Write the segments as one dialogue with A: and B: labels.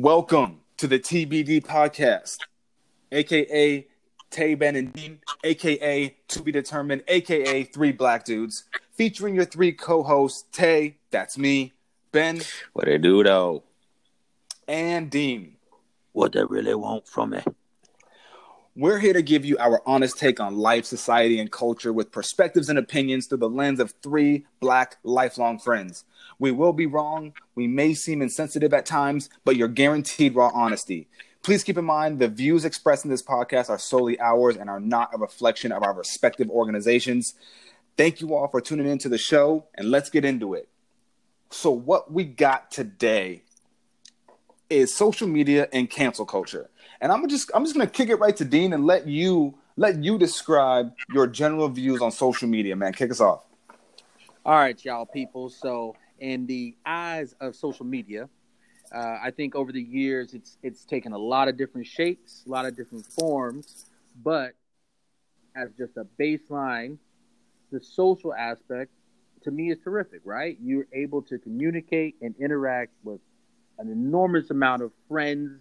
A: Welcome to the TBD podcast, aka Tay Ben and Dean, aka To Be Determined, aka Three Black Dudes, featuring your three co-hosts, Tay, that's me, Ben,
B: What they do though?
A: and Dean.
B: What they really want from me?
A: We're here to give you our honest take on life, society, and culture with perspectives and opinions through the lens of three black lifelong friends. We will be wrong, we may seem insensitive at times, but you're guaranteed raw honesty. Please keep in mind the views expressed in this podcast are solely ours and are not a reflection of our respective organizations. Thank you all for tuning into the show, and let's get into it. So, what we got today is social media and cancel culture. And I'm just I'm just gonna kick it right to Dean and let you let you describe your general views on social media, man. Kick us off.
C: All right, y'all people. So, in the eyes of social media, uh, I think over the years it's it's taken a lot of different shapes, a lot of different forms, but as just a baseline, the social aspect to me is terrific, right? You're able to communicate and interact with an enormous amount of friends,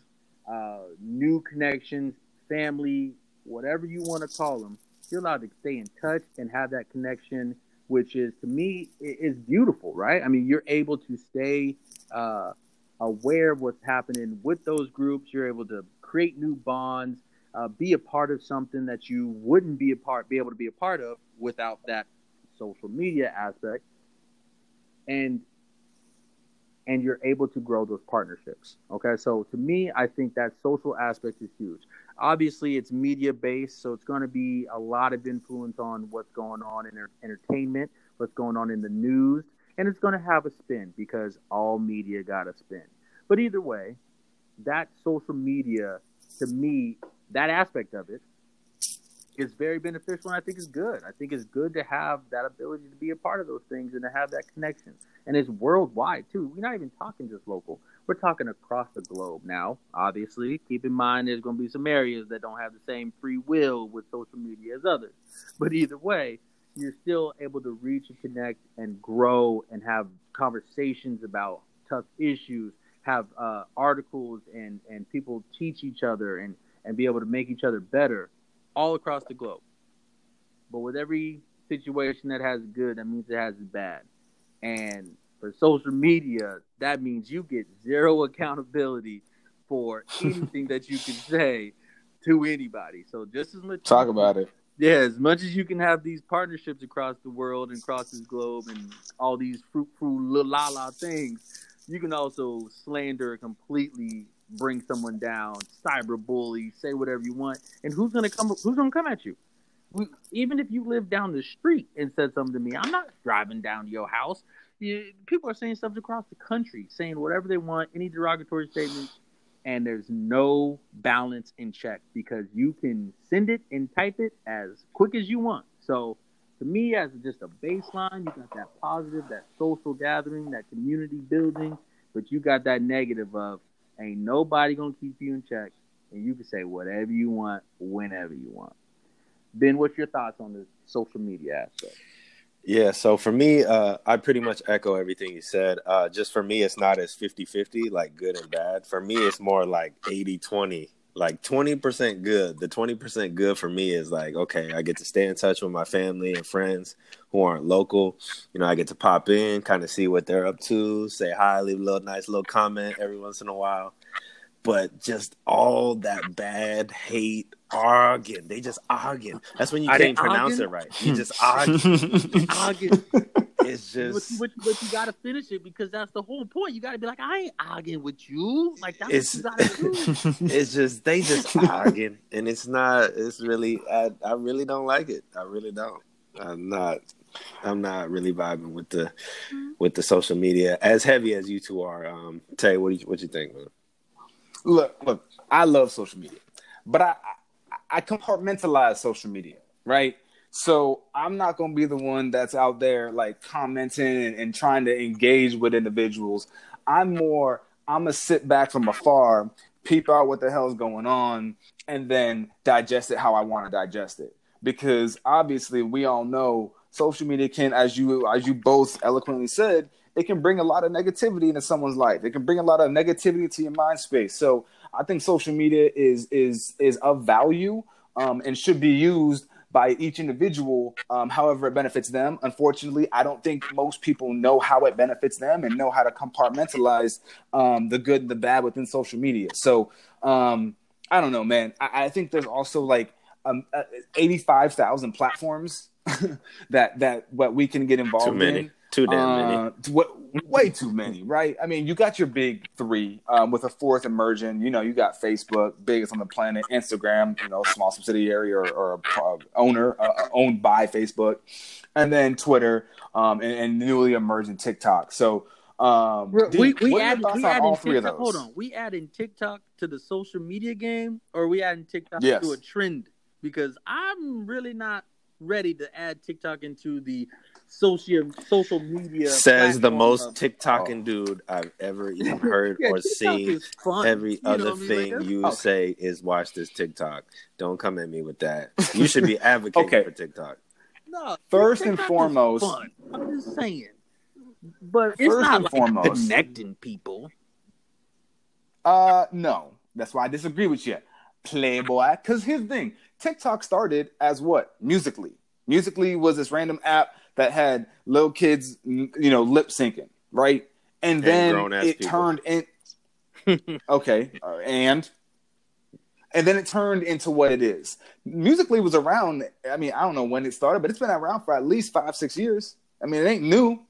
C: uh, new connections, family, whatever you want to call them. You're allowed to stay in touch and have that connection, which is to me is beautiful, right? I mean, you're able to stay uh, aware of what's happening with those groups. You're able to create new bonds, uh, be a part of something that you wouldn't be a part, be able to be a part of without that social media aspect, and and you're able to grow those partnerships. Okay, so to me, I think that social aspect is huge. Obviously, it's media based, so it's going to be a lot of influence on what's going on in entertainment, what's going on in the news, and it's going to have a spin because all media got a spin. But either way, that social media, to me, that aspect of it is very beneficial and I think it's good. I think it's good to have that ability to be a part of those things and to have that connection. And it's worldwide too. We're not even talking just local. We're talking across the globe now. Obviously, keep in mind there's going to be some areas that don't have the same free will with social media as others. But either way, you're still able to reach and connect and grow and have conversations about tough issues, have uh, articles and, and people teach each other and, and be able to make each other better all across the globe. But with every situation that has good, that means it has bad. And for social media, that means you get zero accountability for anything that you can say to anybody. So just as much
A: Talk about it.
C: yeah, as much as you can have these partnerships across the world and across this globe and all these fruit fruit la la things, you can also slander completely, bring someone down, cyberbully, say whatever you want, and who's gonna come? Who's gonna come at you? We, even if you live down the street and said something to me, I'm not driving down to your house. You, people are saying stuff across the country, saying whatever they want, any derogatory statements, and there's no balance in check because you can send it and type it as quick as you want. So to me, as just a baseline, you got that positive, that social gathering, that community building, but you got that negative of ain't nobody gonna keep you in check, and you can say whatever you want, whenever you want. Ben, what's your thoughts on the social media aspect?
B: Yeah, so for me, uh, I pretty much echo everything you said. Uh, just for me, it's not as 50 50, like good and bad. For me, it's more like 80 20, like 20% good. The 20% good for me is like, okay, I get to stay in touch with my family and friends who aren't local. You know, I get to pop in, kind of see what they're up to, say hi, leave a little nice little comment every once in a while. But just all that bad hate, arguing. They just arguing. That's when you
C: Are
B: can't pronounce
C: arguing?
B: it right. You just argue.
C: Arguing.
B: It's
C: but,
B: just
C: but, but you gotta finish it because that's the whole point. You gotta be like, I ain't arguing with you. Like that's
B: It's-
C: what you gotta do.
B: it's just they just arguing, and it's not. It's really. I I really don't like it. I really don't. I'm not. I'm not really vibing with the with the social media as heavy as you two are. Um, Tay, what do you what you think, man?
A: Look, look, I love social media, but I I, I compartmentalize social media, right? So I'm not gonna be the one that's out there like commenting and, and trying to engage with individuals. I'm more I'm gonna sit back from afar, peep out what the hell's going on, and then digest it how I want to digest it. Because obviously we all know social media can, as you as you both eloquently said, it can bring a lot of negativity into someone's life. It can bring a lot of negativity to your mind space. So I think social media is is is of value um, and should be used by each individual, um, however it benefits them. Unfortunately, I don't think most people know how it benefits them and know how to compartmentalize um, the good and the bad within social media. So um, I don't know, man. I, I think there's also like um, uh, 85,000 platforms that that what we can get involved
B: Too many.
A: in.
B: Too damn
A: Uh,
B: many.
A: t- what- way too many, right? I mean, you got your big three um, with a fourth emerging. You know, you got Facebook, biggest on the planet, Instagram, you know, small subsidiary or, or uh, owner uh, uh, owned by Facebook, and then Twitter um, and, and newly emerging TikTok. So, um,
C: We're- we we
A: what are your thoughts
C: we
A: on all three of
C: TikTok.
A: those?
C: Hold on, we adding TikTok to the social media game, or are we adding TikTok
A: Yes.
C: to a trend? Because I'm really not ready to add TikTok into the social social media.
B: Says the most
C: of-
B: TikToking dude I've ever even heard
C: Yeah,
B: or
C: TikTok
B: seen. Every
C: You
B: other
C: what I mean?
B: thing
C: Like,
B: you
A: Okay.
B: say is watch this TikTok. Don't come at me with that. You should be advocating
A: Okay.
B: for TikTok.
C: no,
A: First and
C: TikTok is
A: foremost-
C: I'm just saying. But it's
A: First
C: not
A: and
C: like
A: foremost-
C: connecting people.
A: Uh, no, that's why I disagree with you, Playboy. Because here's the thing: TikTok started as what? Musical.ly. Musical.ly was this random app that had little kids, you know, lip syncing, right? And
B: And
A: then
B: grown-ass
A: it
B: people.
A: turned in. okay, uh, and and then it turned into what it is. Musical.ly was around. I mean, I don't know when it started, but it's been around for at least five, six years. I mean, it ain't new.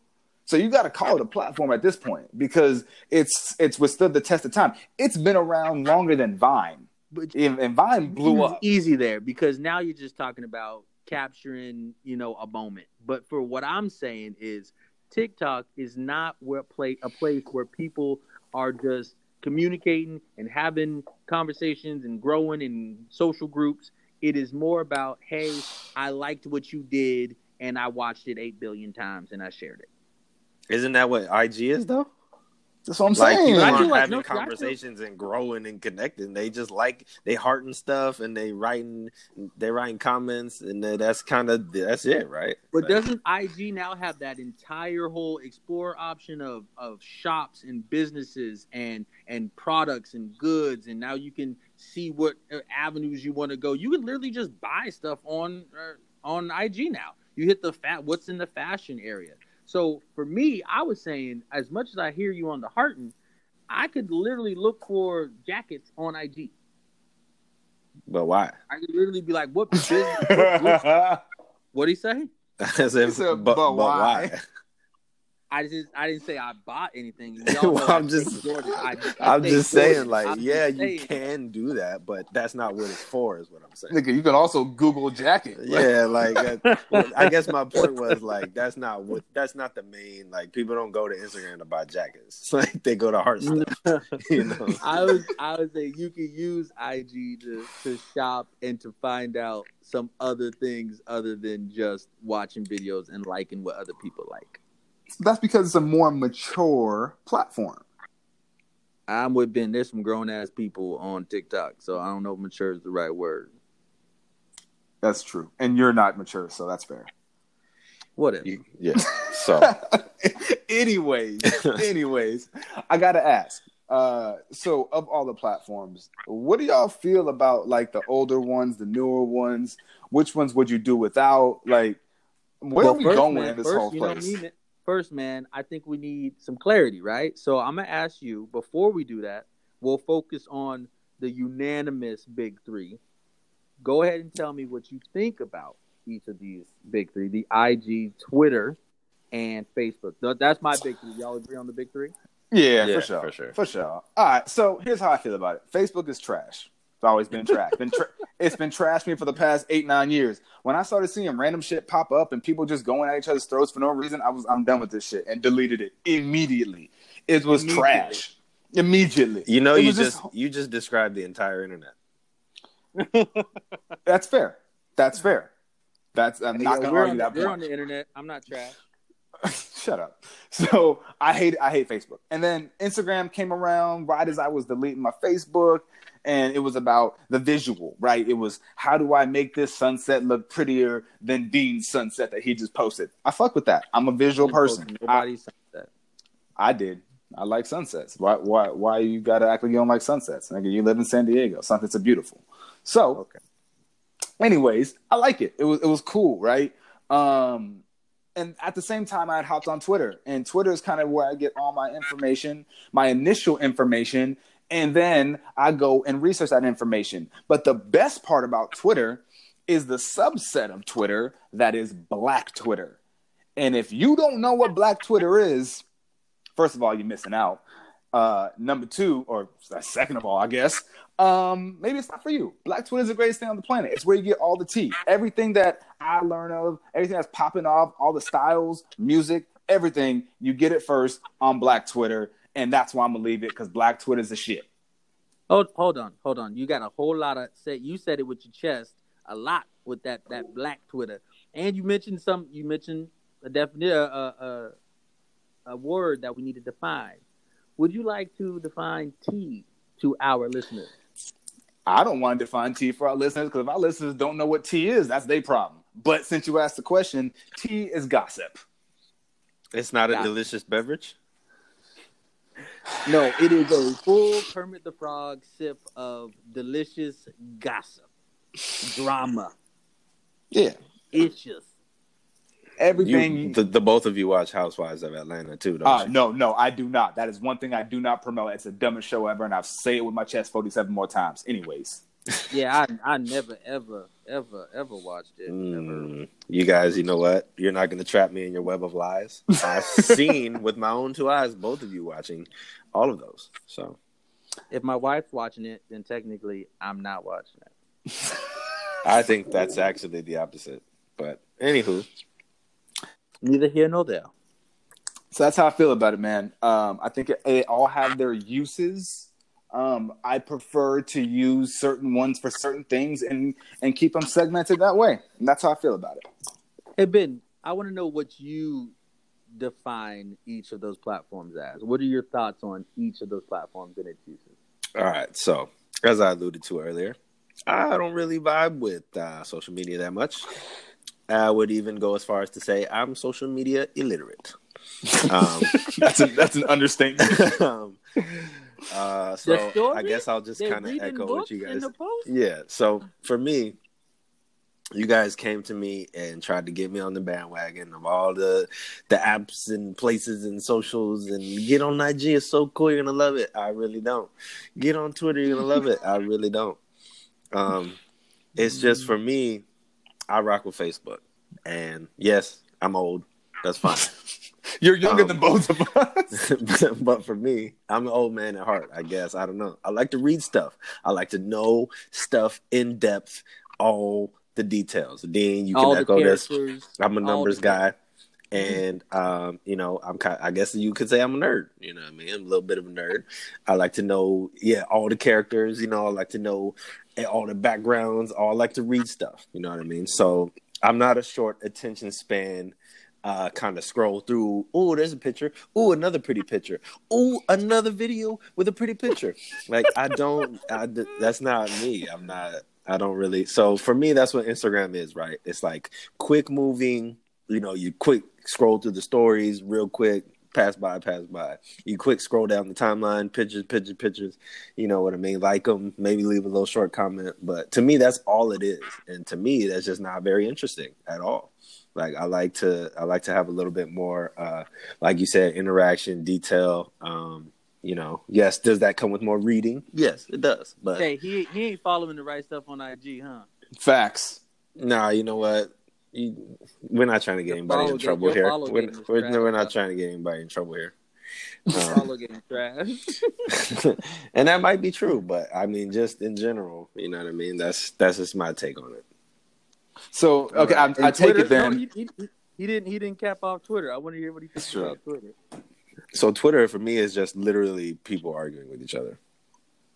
A: So you got to call it a platform at this point because it's it's withstood the test of time. It's been around longer than Vine,
C: But
A: and, and Vine blew up.
C: easy there because now you're just talking about capturing, you know, a moment. But for what I'm saying is TikTok is not where play a place where people are just communicating and having conversations and growing in social groups. It is more about, hey, I liked what you did and I watched it eight billion times and I shared it.
B: Isn't that what IG is though?
A: That's what I'm
B: Like
A: saying.
B: people
C: I feel
B: aren't
C: like-
B: having
C: no, I feel-
B: conversations and growing and connecting. They just like they hearting stuff and they writing they writing comments and that's kind of that's it, right?
C: But
B: Like,
C: doesn't IG now have that entire whole explore option of, of shops and businesses and and products and goods, and now you can see what uh, avenues you want to go. You can literally just buy stuff on uh, on IG now. You hit the fat what's in the fashion area. So for me, I was saying as much as I hear you on the Harton, I could literally look for jackets on IG.
B: but why?
C: I could literally be like, what business? what, what, what'd he say?
B: As if,
A: He said,
B: but,
A: "But
B: but
A: why?"
B: why?
C: I just I didn't say I bought anything.
B: Well, I'm just
C: I, I
B: I'm
C: take
B: just
C: Jordan.
B: saying, like,
C: I'm
B: yeah, you
C: saying.
B: can do that, but that's not what it's for, is what I'm saying.
A: Nigga, you can also Google jacket.
B: Yeah, like uh, well, I guess my point was like that's not what that's not the main like people don't go to Instagram to buy jackets. Like they go to heart stuff. you know.
C: I was I was saying you can use IG to to shop and to find out some other things other than just watching videos and liking what other people like.
A: That's because it's a more mature platform.
C: I'm with Ben. There's some grown ass people on TikTok, so I don't know if mature is the right word.
A: That's true. And you're not mature, so that's fair.
C: Whatever.
B: You- yeah. So
A: anyways, anyways, I gotta ask. Uh, so of all the platforms, what do y'all feel about like the older ones, the newer ones? Which ones would you do without? Like, where
C: Well,
A: are we
C: first,
A: going
C: man,
A: in this
C: first,
A: whole
C: you know
A: place?
C: Me, first, man, I think we need some clarity, right? So I'm gonna ask you before we do that. We'll focus on the unanimous big three. Go ahead and tell me what you think about each of these big three: the IG, Twitter, and Facebook. That's my big three. Y'all agree on the big three?
A: Yeah,
B: Yeah,
A: for sure,
B: for sure.
A: for sure. All right, so here's how I feel about it. Facebook is trash. It's always been trash. been tra- it's been trash me for the past eight nine years. When I started seeing random shit pop up and people just going at each other's throats for no reason, I was I'm done with this shit and deleted it immediately. It was
C: Immediately.
A: trash. Immediately.
B: you know
A: It
B: you
A: was
B: just you just described the entire internet.
A: That's fair. That's fair. That's I'm not
C: Yo,
A: gonna argue that
C: the, we're on the internet. I'm not trash.
A: Shut up. So I hate I hate Facebook. And then Instagram came around right as I was deleting my Facebook and it was about the visual, right? It was how do I make this sunset look prettier than Dean's sunset that he just posted? I fuck with that. I'm a visual person. I,
C: Nobody said that.
A: I did. I like sunsets. Why? Why? Why you gotta act like you don't like sunsets? Nigga, you live in San Diego. Sunsets are beautiful. So,
B: Okay.
A: anyways, I like it. It was it was cool, right? Um, and at the same time, I had hopped on Twitter, and Twitter is kind of where I get all my information, my initial information, and then I go and research that information. But the best part about Twitter is the subset of Twitter that is Black Twitter. And if you don't know what Black Twitter is, first of all, you're missing out. Uh, number two, or second of all, I guess, um, maybe it's not for you. Black Twitter is the greatest thing on the planet. It's where you get all the tea, everything that I learn of, everything that's popping off, all the styles, music, everything. You get it first on Black Twitter, and that's why I'm gonna leave it because Black Twitter is the shit.
C: Hold, hold on, hold on. You got a whole lot of say. You said it with your chest a lot with that that black Twitter, and you mentioned some. You mentioned a definite uh, uh, a word that we need to define. Would you like to define tea to our listeners?
A: I don't want to define tea for our listeners because if our listeners don't know what tea is, that's their problem. But since you asked the question, tea is gossip.
B: It's not a delicious beverage.
C: No, it is a full Kermit the Frog sip of delicious gossip, drama,
A: Yeah.
C: issues.
A: Everything.
B: You, the, the both of you watch Housewives of Atlanta too, don't
A: Uh,
B: you?
A: no, no, I do not. That is one thing I do not promote. It's the dumbest show ever, and I've say it with my chest 47 more times. Anyways,
C: Yeah, I I never ever ever ever watched it. Never.
B: Mm, you guys, you know what? You're not going to trap me in your web of lies. I've seen with my own two eyes both of you watching all of those. So
C: If my wife's watching it, then technically I'm not watching it.
B: I think that's actually the opposite. But anywho,
C: Neither here nor there.
A: so that's how I feel about it, man. Um, I think it, they all have their uses. Um, I prefer to use certain ones for certain things and and keep them segmented that way. And that's how I feel about it.
C: Hey Ben, I want to know what you define each of those platforms as. What are your thoughts on each of those platforms and its uses?
B: all right. So as I alluded to earlier, I don't really vibe with uh, social media that much. I would even go as far as to say I'm social media illiterate. Um,
A: That's a, that's an understatement.
B: um, uh, so
C: story?
B: I guess I'll just kind of echo what you guys. Yeah. So for me, you guys came to me and tried to get me on the bandwagon of all the the apps and places and socials and get on IG. It's so cool. You're gonna love it. I really don't. Get on Twitter. You're gonna love it. I really don't. Um, it's just for me. I rock with Facebook, and yes, I'm old. That's fine.
A: You're younger
B: Um,
A: than both of us.
B: but for me, I'm an old man at heart, I guess. I don't know. I like to read stuff. I like to know stuff in depth, all the details. Then you can
C: All the
B: echo this. I'm a numbers
C: the-
B: guy. And um, you know, I'm kind I guess you could say I'm a nerd. You know what I mean? I'm a little bit of a nerd. I like to know, yeah, all the characters. You know, I like to know eh, all the backgrounds. Or I like to read stuff. You know what I mean? So I'm not a short attention span. Uh, kind of scroll through. Oh, there's a picture. Oh, another pretty picture. Oh, another video with a pretty picture. Like I don't. I, that's not me. I'm not. I don't really. So for me, that's what Instagram is. Right? It's like quick moving. You know, you quick scroll through the stories real quick. Pass by, pass by. You quick scroll down the timeline, pictures, pictures, pictures. You know what I mean? Like them, maybe leave a little short comment. But to me, that's all it is. And to me, that's just not very interesting at all like i like to i like to have a little bit more uh like you said interaction detail um you know. Yes does that come with more reading? Yes it does but
C: Hey, he he ain't following the right stuff on IG, huh?
A: Facts.
B: nah you know what? You, we're not trying to get
C: Your
B: anybody in trouble
C: your
B: here. we're, we're,
C: trash,
B: we're not trying to get anybody in trouble here.
C: Follow getting trash.
B: um, and that might be true but i mean just in general you know what i mean? That's that's just my take on it
A: So okay, I,
C: And
A: I take it then.
C: no, he, he, he- didn't he didn't cap off Twitter. I want to hear what he thinks about Twitter.
B: so twitter for me is just literally people arguing with each other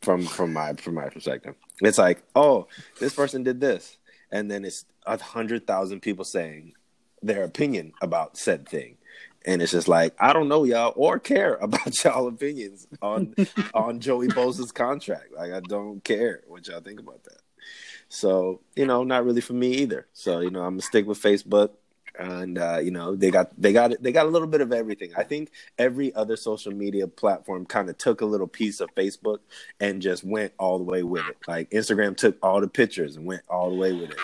B: from from my from my perspective. It's like oh this person did this. And then it's a hundred thousand people saying their opinion about said thing. And it's just like i don't know y'all or care about y'all opinions on on joey bosa's contract. Like i don't care what y'all think about that so you know not really for me either so you know i'm gonna stick with facebook and uh, you know they got they got they got a little bit of everything. I think every other social media platform kind of took a little piece of Facebook and just went all the way with it. Like Instagram took all the pictures and went all the way with it.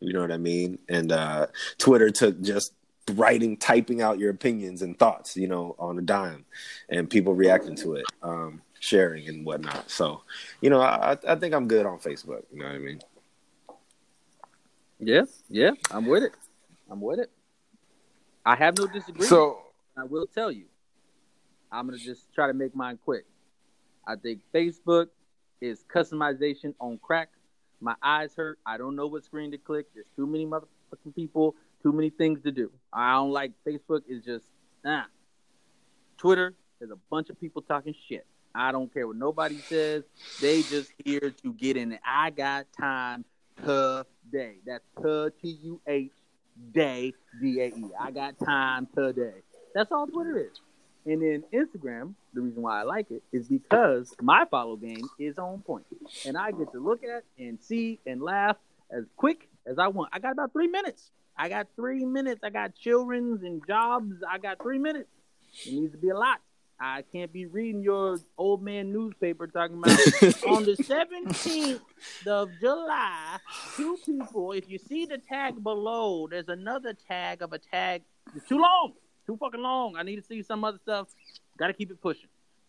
B: You know what I mean? And uh, Twitter took just writing, typing out your opinions and thoughts, you know, on a dime, and people reacting to it, um, sharing and whatnot. So, you know, I, I think I'm good on Facebook. You know what I mean?
C: Yeah, yeah, I'm with it. I'm with it. I have no disagreement.
A: So
C: I will tell you, I'm gonna just try to make mine quick. I think Facebook is customization on crack. My eyes hurt. I don't know what screen to click. There's too many motherfucking people, too many things to do. I don't like Facebook. Is just nah. Twitter is a bunch of people talking shit. I don't care what nobody says. They just here to get in. I got time today. That's T U H day D A E. I got time today. That's all Twitter is. And then Instagram, the reason why I like it is because my follow game is on point. And I get to look at and see and laugh as quick as I want. I got about three minutes. I got three minutes. I got children's and jobs. I got three minutes. It needs to be a lot. I can't be reading your old man newspaper talking about on the 17th of July, two people, if you see the tag below, there's another tag of a tag. It's too long, too fucking long. I need to see some other stuff. Got to keep it pushing.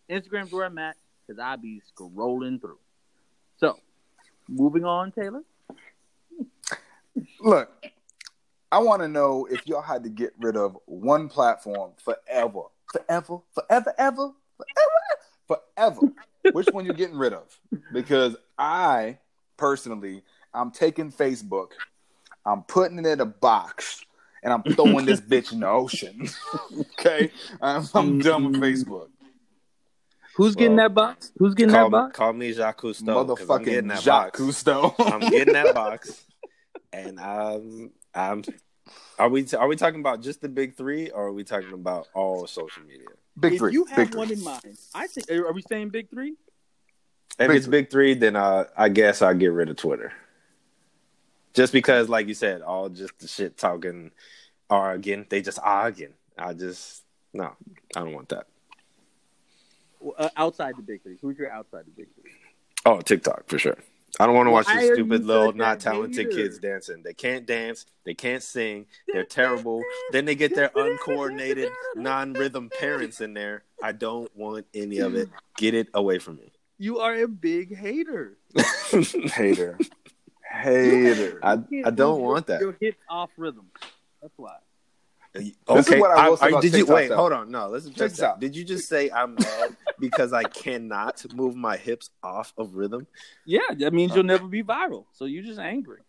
C: Instagram's where I'm at because I be scrolling through. So, moving on, Taylor.
A: Look, I want to know if y'all had to get rid of one platform forever forever, forever, ever, forever, forever. Which one you're getting rid of? Because I personally, I'm taking Facebook, I'm putting it in a box, and I'm throwing this bitch in the ocean. okay, I'm, I'm done with Facebook.
C: Who's getting that box? Who's getting
B: call,
C: that box?
B: Call me Jacques Cousteau.
A: Motherfucking Jacques Cousteau.
B: I'm getting that box, and I'm I'm are we are we talking about just the big three, or are we talking about all social media?
A: Big
C: if
A: three.
C: you have
A: big
C: one
A: three.
C: in mind, I think. Are we saying big three?
B: If
A: Big
B: it's
A: three.
B: big three, then uh, I guess I'll get rid of Twitter. Just because, like you said, all just the shit talking are again, they just arguing. I just no, I don't want that.
C: Well, Uh, outside the big three. Who's your outside the big three?
B: Oh, TikTok for sure. I don't want to watch these stupid little not talented
C: hater?
B: kids dancing. They can't dance. They can't sing. They're terrible. Then they get their uncoordinated, non-rhythm parents in there. I don't want any of it. Get it away from me.
C: You are a big hater.
A: Hater. Hater.
B: I, I don't want that.
C: Your hips off rhythm. That's why.
A: Is
B: Okay,
A: what I will say about
B: did you
A: TikTok,
B: wait?
A: though.
B: Hold on, no. Listen,
A: Check
B: check
A: this
B: this out.
A: out.
B: Did you just say I'm mad because I cannot move my hips off of rhythm?
C: Yeah, that means you'll never be viral. So you're just angry.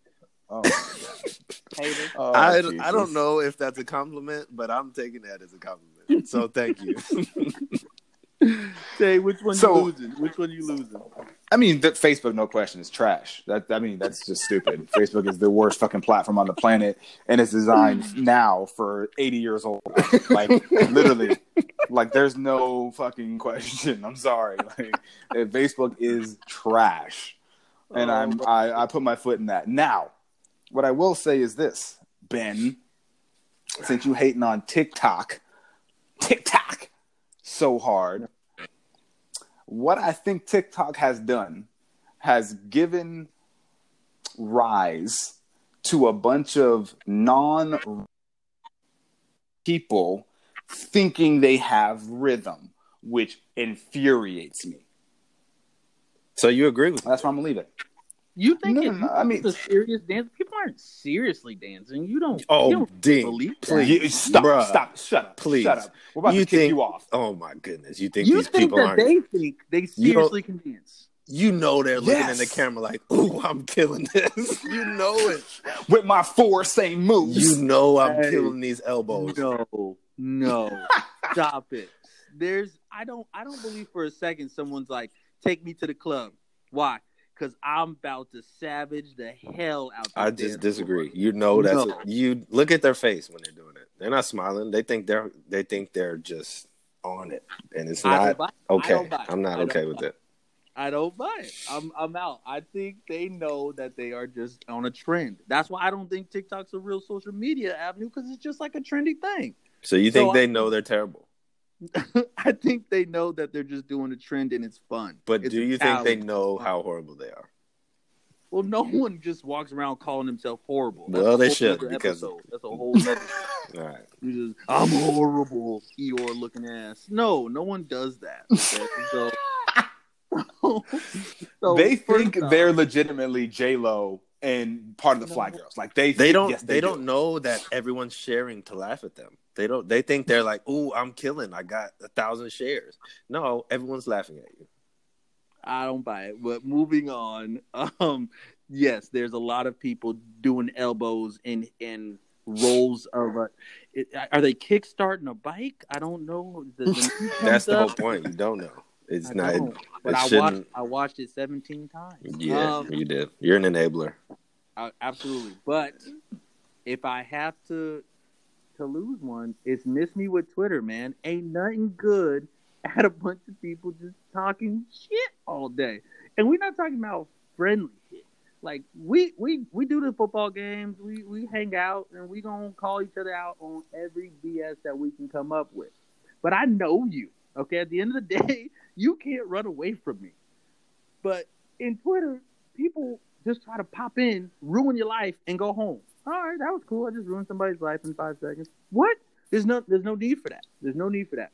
A: Oh, oh,
B: I I don't know if that's a compliment, but I'm taking that as a compliment. So thank you.
C: Say which one
A: So-
C: you losing? Which one you losing?
A: I mean, that Facebook, no question, is trash. That I mean, that's just stupid. Facebook is the worst fucking platform on the planet, and it's designed mm. now for eighty years old. Like literally, like there's no fucking question. I'm sorry. Like Facebook is trash, and I'm oh. I, I put my foot in that. Now, what I will say is this, Ben, since you hating on TikTok, TikTok so hard what I think TikTok has done has given rise to a bunch of non people thinking they have rhythm, which infuriates me.
B: so you agree with me?
A: That's where I'm gonna leave it.
C: You think
A: No, no, no, I mean-
C: it's a serious dance? People aren't seriously dancing. You don't.
B: Oh,
C: you don't
B: Dean,
C: believe that.
B: please.
A: You- stop,
B: Bruh.
A: stop, shut up,
B: Please.
A: shut up. We're about
B: You
A: to kick
B: think-
A: you off.
B: Oh my goodness! You think
C: You
B: these
C: think
B: people
C: that
B: aren't?
C: they think they seriously can dance?
B: You know they're looking in the camera like, "Ooh, I'm killing this." You know it.
A: With my four same moves.
B: You know I'm
C: Hey.
B: killing these elbows.
C: No, no, stop it. There's, I don't, I don't believe for a second someone's like, take me to the club. Why? Because I'm about to savage the hell out.
B: I
C: I
B: just disagree.
C: floor.
B: You know that's
C: No.
B: you look at their face when they're doing it. They're not smiling. They think they're they think they're just on it, and it's
C: it.
B: Okay.
C: it.
B: I'm not okay with
C: buy
B: it.
C: I don't buy it. I'm I'm out. I think they know that they are just on a trend. That's why I don't think TikTok's a real social media avenue because it's just like a trendy thing.
B: So you think
C: So
B: they
C: I-
B: know they're terrible?
C: I think they know that they're just doing a trend and it's fun.
B: But
C: It's
B: do you think they know how horrible they are?
C: Well, no one just walks around calling himself horrible.
B: Well, they should, because-
C: episode. that's a whole.
B: All right.
C: just, I'm horrible, Eeyore looking ass. No, no one does that. So, so
A: they think they're legitimately J Lo and part of the Fly Girls. Like they
B: They don't.
A: yes,
B: they,
A: do.
B: don't know that everyone's sharing to laugh at them. They don't. They think they're like, "Ooh, I'm killing. I got a thousand shares." No, everyone's laughing at you.
C: I don't buy it. But moving on, um, yes, there's a lot of people doing elbows in in rolls of a. It, are they kickstarting a bike? I don't know. The, the
B: That's the whole point. You don't know. It's
C: I
B: not.
C: don't, but
B: it
C: I watched.
B: shouldn't-
C: I watched it 17 times.
B: Yeah,
C: Um,
B: you did. You're an enabler.
C: I- absolutely. But if I have to to lose one, it's miss me with Twitter, man. Ain't nothing good at a bunch of people just talking shit all day. And we're not talking about friendly shit. Like we we we do the football games, we we hang out and we gonna call each other out on every BS that we can come up with. But I know you. Okay, at the end of the day, you can't run away from me. But in Twitter, people just try to pop in, ruin your life, and go home. All right, that was cool. I just ruined somebody's life in five seconds. What? There's no, there's no need for that. There's no need for that.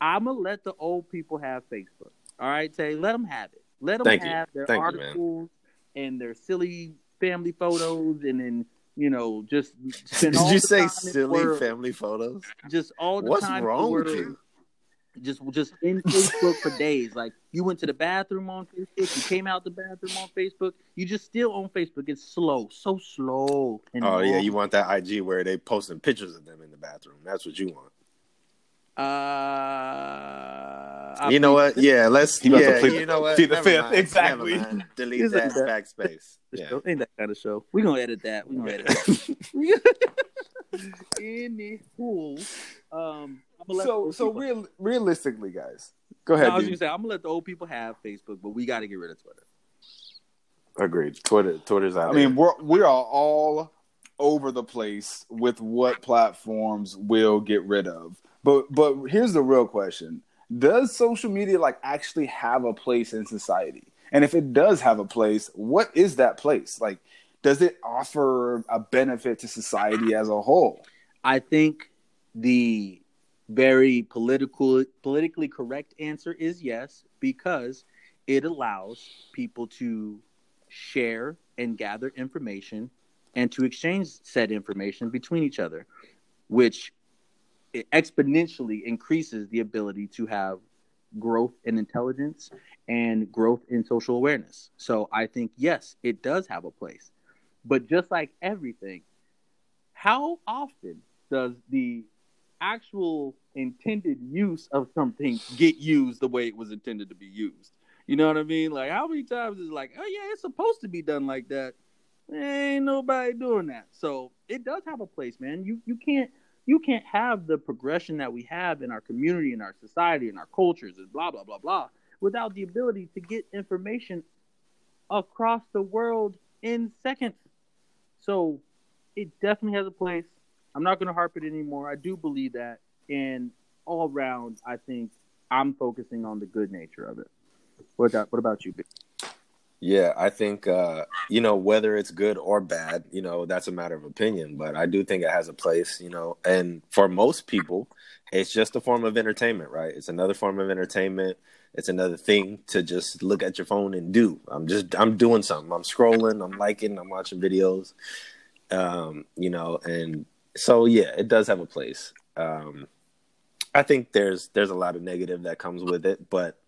C: I'ma let the old people have Facebook. All right, Tay, let them have it. Let them
B: Thank you.
C: have their
B: Thank you,
C: articles and their silly family photos, and then you know just
B: Did you say silly family photos?
C: Just all the
B: What's
C: time the
B: wrong with you?
C: Just just in Facebook for days. Like you went to the bathroom on Facebook, you came out the bathroom on Facebook. You just still on Facebook. It's slow, so slow.
B: Oh yeah, you want that IG where they posting pictures of them in the bathroom. That's what you want.
C: Uh,
B: you know what?
C: the
B: Yeah, let's.
A: He about to
B: Yeah, you know what?
A: plead the
B: Never
A: fifth.
B: mind.
A: Exactly.
B: Never mind. Delete
C: It's
B: that backspace. Yeah.
C: show ain't that kind of show. We gonna edit that. We gonna edit that. Anywho, um, I'm gonna
A: So so real, realistically, guys, go
C: No,
A: ahead.
C: I was gonna say I'm gonna let the old people have Facebook, but we got to get rid of Twitter.
B: Agreed. Twitter. Twitter's out.
A: I mean, we're we are all over the place with what platforms will get rid of. But but here's the real question: Does social media like actually have a place in society? And if it does have a place, what is that place? Like, does it offer a benefit to society as a whole?
C: I think the very political politically correct answer is yes because it allows people to share and gather information and to exchange said information between each other which exponentially increases the ability to have growth in intelligence and growth in social awareness so i think yes it does have a place but just like everything how often does the actual intended use of something get used the way it was intended to be used? You know what I mean? Like how many times is it like, oh yeah, it's supposed to be done like that. Ain't nobody doing that. So it does have a place, man. You you can't you can't have the progression that we have in our community, in our society, in our cultures, and blah blah blah blah, without the ability to get information across the world in seconds. So it definitely has a place. I'm not going to harp it anymore. I do believe that, and all around, I think I'm focusing on the good nature of it. What about, what about you?
B: Yeah, I think uh, you know whether it's good or bad, you know that's a matter of opinion. But I do think it has a place, you know. And for most people, it's just a form of entertainment, right? It's another form of entertainment. It's another thing to just look at your phone and do. I'm just I'm doing something. I'm scrolling. I'm liking. I'm watching videos. Um, you know, and so yeah, it does have a place. Um, I think there's there's a lot of negative that comes with it, but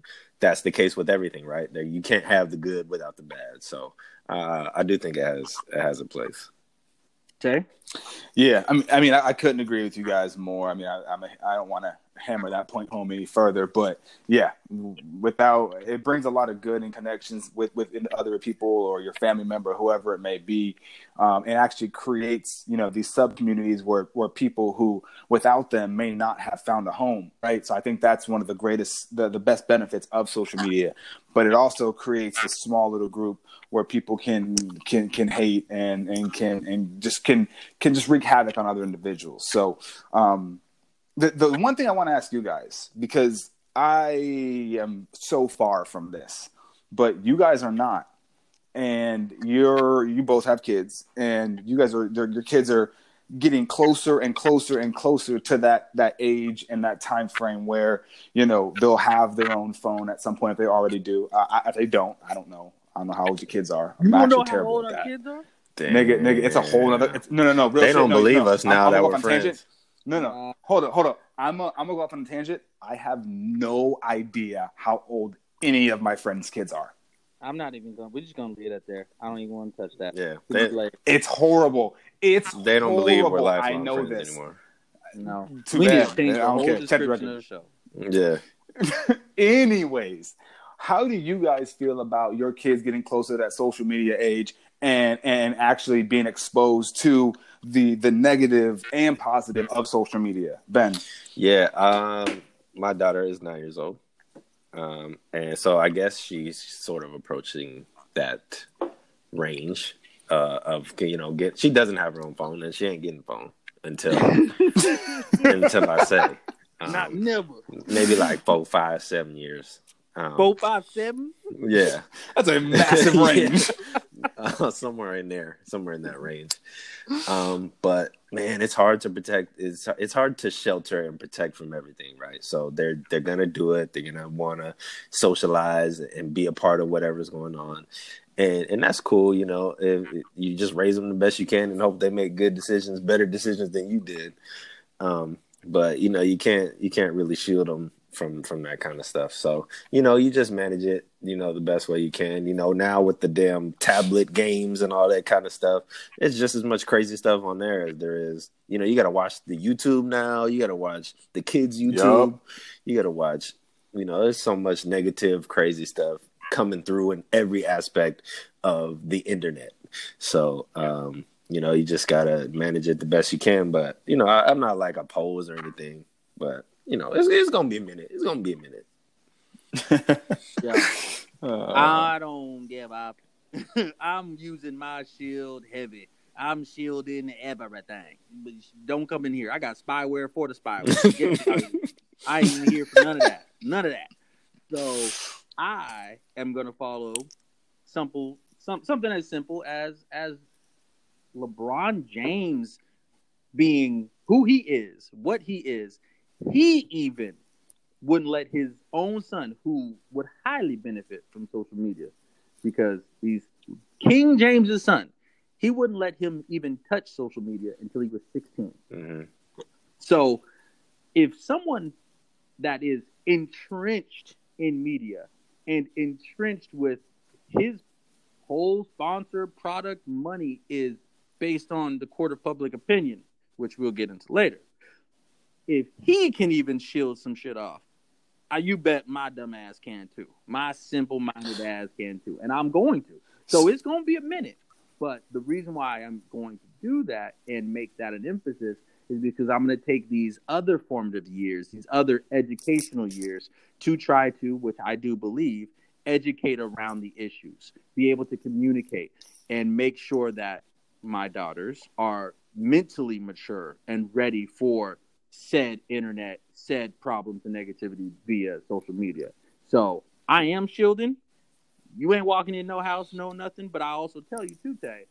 B: that's the case with everything, right? There, you can't have the good without the bad. So uh, I do think it has it has a place.
C: Tay?
A: Yeah, I mean, I mean, I, I couldn't agree with you guys more. I mean, I, I'm a, I don't want to hammer that point home any further. But yeah, without it brings a lot of good and connections with with other people or your family member, whoever it may be, um, and actually creates you know these sub communities where where people who without them may not have found a home, right? So I think that's one of the greatest, the the best benefits of social media. But it also creates a small little group where people can can can hate and and can and just can can just wreak havoc on other individuals. So um, the the one thing I want to ask you guys because I am so far from this, but you guys are not, and you're you both have kids, and you guys are your kids are getting closer and closer and closer to that that age and that time frame where you know they'll have their own phone at some point if they already do. Uh, if they don't, I don't know. I don't know how old your kids are. I'm
C: you don't know how old our kids are.
A: Damn. Nigga, nigga, it's a whole other. no, no, no.
B: Real they shit, don't
A: no,
B: believe
A: no.
B: us now
A: I'm,
B: that
A: I'm
B: we're friends.
A: Tangent. No, no. Uh, hold up, hold up. I'm a, I'm gonna go off on a tangent. I have no idea how old any of my friends' kids are.
C: I'm not even going. We're just gonna leave it there. I don't even want to touch that.
B: Yeah,
A: they, it's horrible. It's
B: they don't
A: horrible.
B: believe we're lifelong
A: I know
B: friends
A: this.
B: anymore.
C: No,
A: Too
C: we
A: bad.
C: need to change
A: I
C: the
A: don't
C: whole
A: care. Check the
C: description
A: record.
C: of the show.
B: Yeah.
A: Anyways, how do you guys feel about your kids getting closer to that social media age and and actually being exposed to the the negative and positive of social media? Ben.
B: Yeah, um, my daughter is nine years old, um, and so I guess she's sort of approaching that range uh, of you know get. She doesn't have her own phone, and she ain't getting a phone until until I say. Um,
C: Not never.
B: maybe like four, five, seven years. Um,
C: Four, five, seven.
B: Yeah,
A: That's a massive range.
B: Uh, somewhere in there, somewhere in that range. Um, but man, it's hard to protect. It's it's hard to shelter and protect from everything, right? So they're they're gonna do it. They're gonna want to socialize and be a part of whatever's going on, and and that's cool. You know, if, if you just raise them the best you can and hope they make good decisions, better decisions than you did. Um, but you know, you can't you can't really shield them from from that kind of stuff. So you know, you just manage it, you know, the best way you can. You know, now with the damn tablet games and all that kind of stuff, it's just as much crazy stuff on there as there is. You know, you got to watch the YouTube now. You got to watch the kids YouTube.
A: Yup.
B: You got to watch. You know, there's so much negative, crazy stuff coming through in every aspect of the internet. So. um you know, you just gotta manage it the best you can. But you know, I, I'm not like opposed or anything. But you know, it's, it's gonna be a minute. It's gonna be a minute.
C: Yeah.
A: Uh,
C: I don't give up. I'm using my shield heavy. I'm shielding everything. But don't come in here. I got spyware for the spyware. I ain't here for none of that. None of that. So I am gonna follow simple some something as simple as as LeBron James being who he is, what he is. He even wouldn't let his own son, who would highly benefit from social media, because he's King James's son, he wouldn't let him even touch social media until he was 16.
B: Mm-hmm.
C: So, if someone that is entrenched in media and entrenched with his whole sponsor product money is based on the court of public opinion, which we'll get into later. If he can even shield some shit off, I, you bet my dumb ass can too. My simple minded ass can too. And I'm going to. So it's going to be a minute. But the reason why I'm going to do that and make that an emphasis is because I'm going to take these other formative years, these other educational years, to try to, which I do believe, educate around the issues, be able to communicate, and make sure that my daughters are mentally mature and ready for said internet, said problems and negativity via social media. So I am shielding. You ain't walking in no house, no nothing. But I also tell you too, Tay,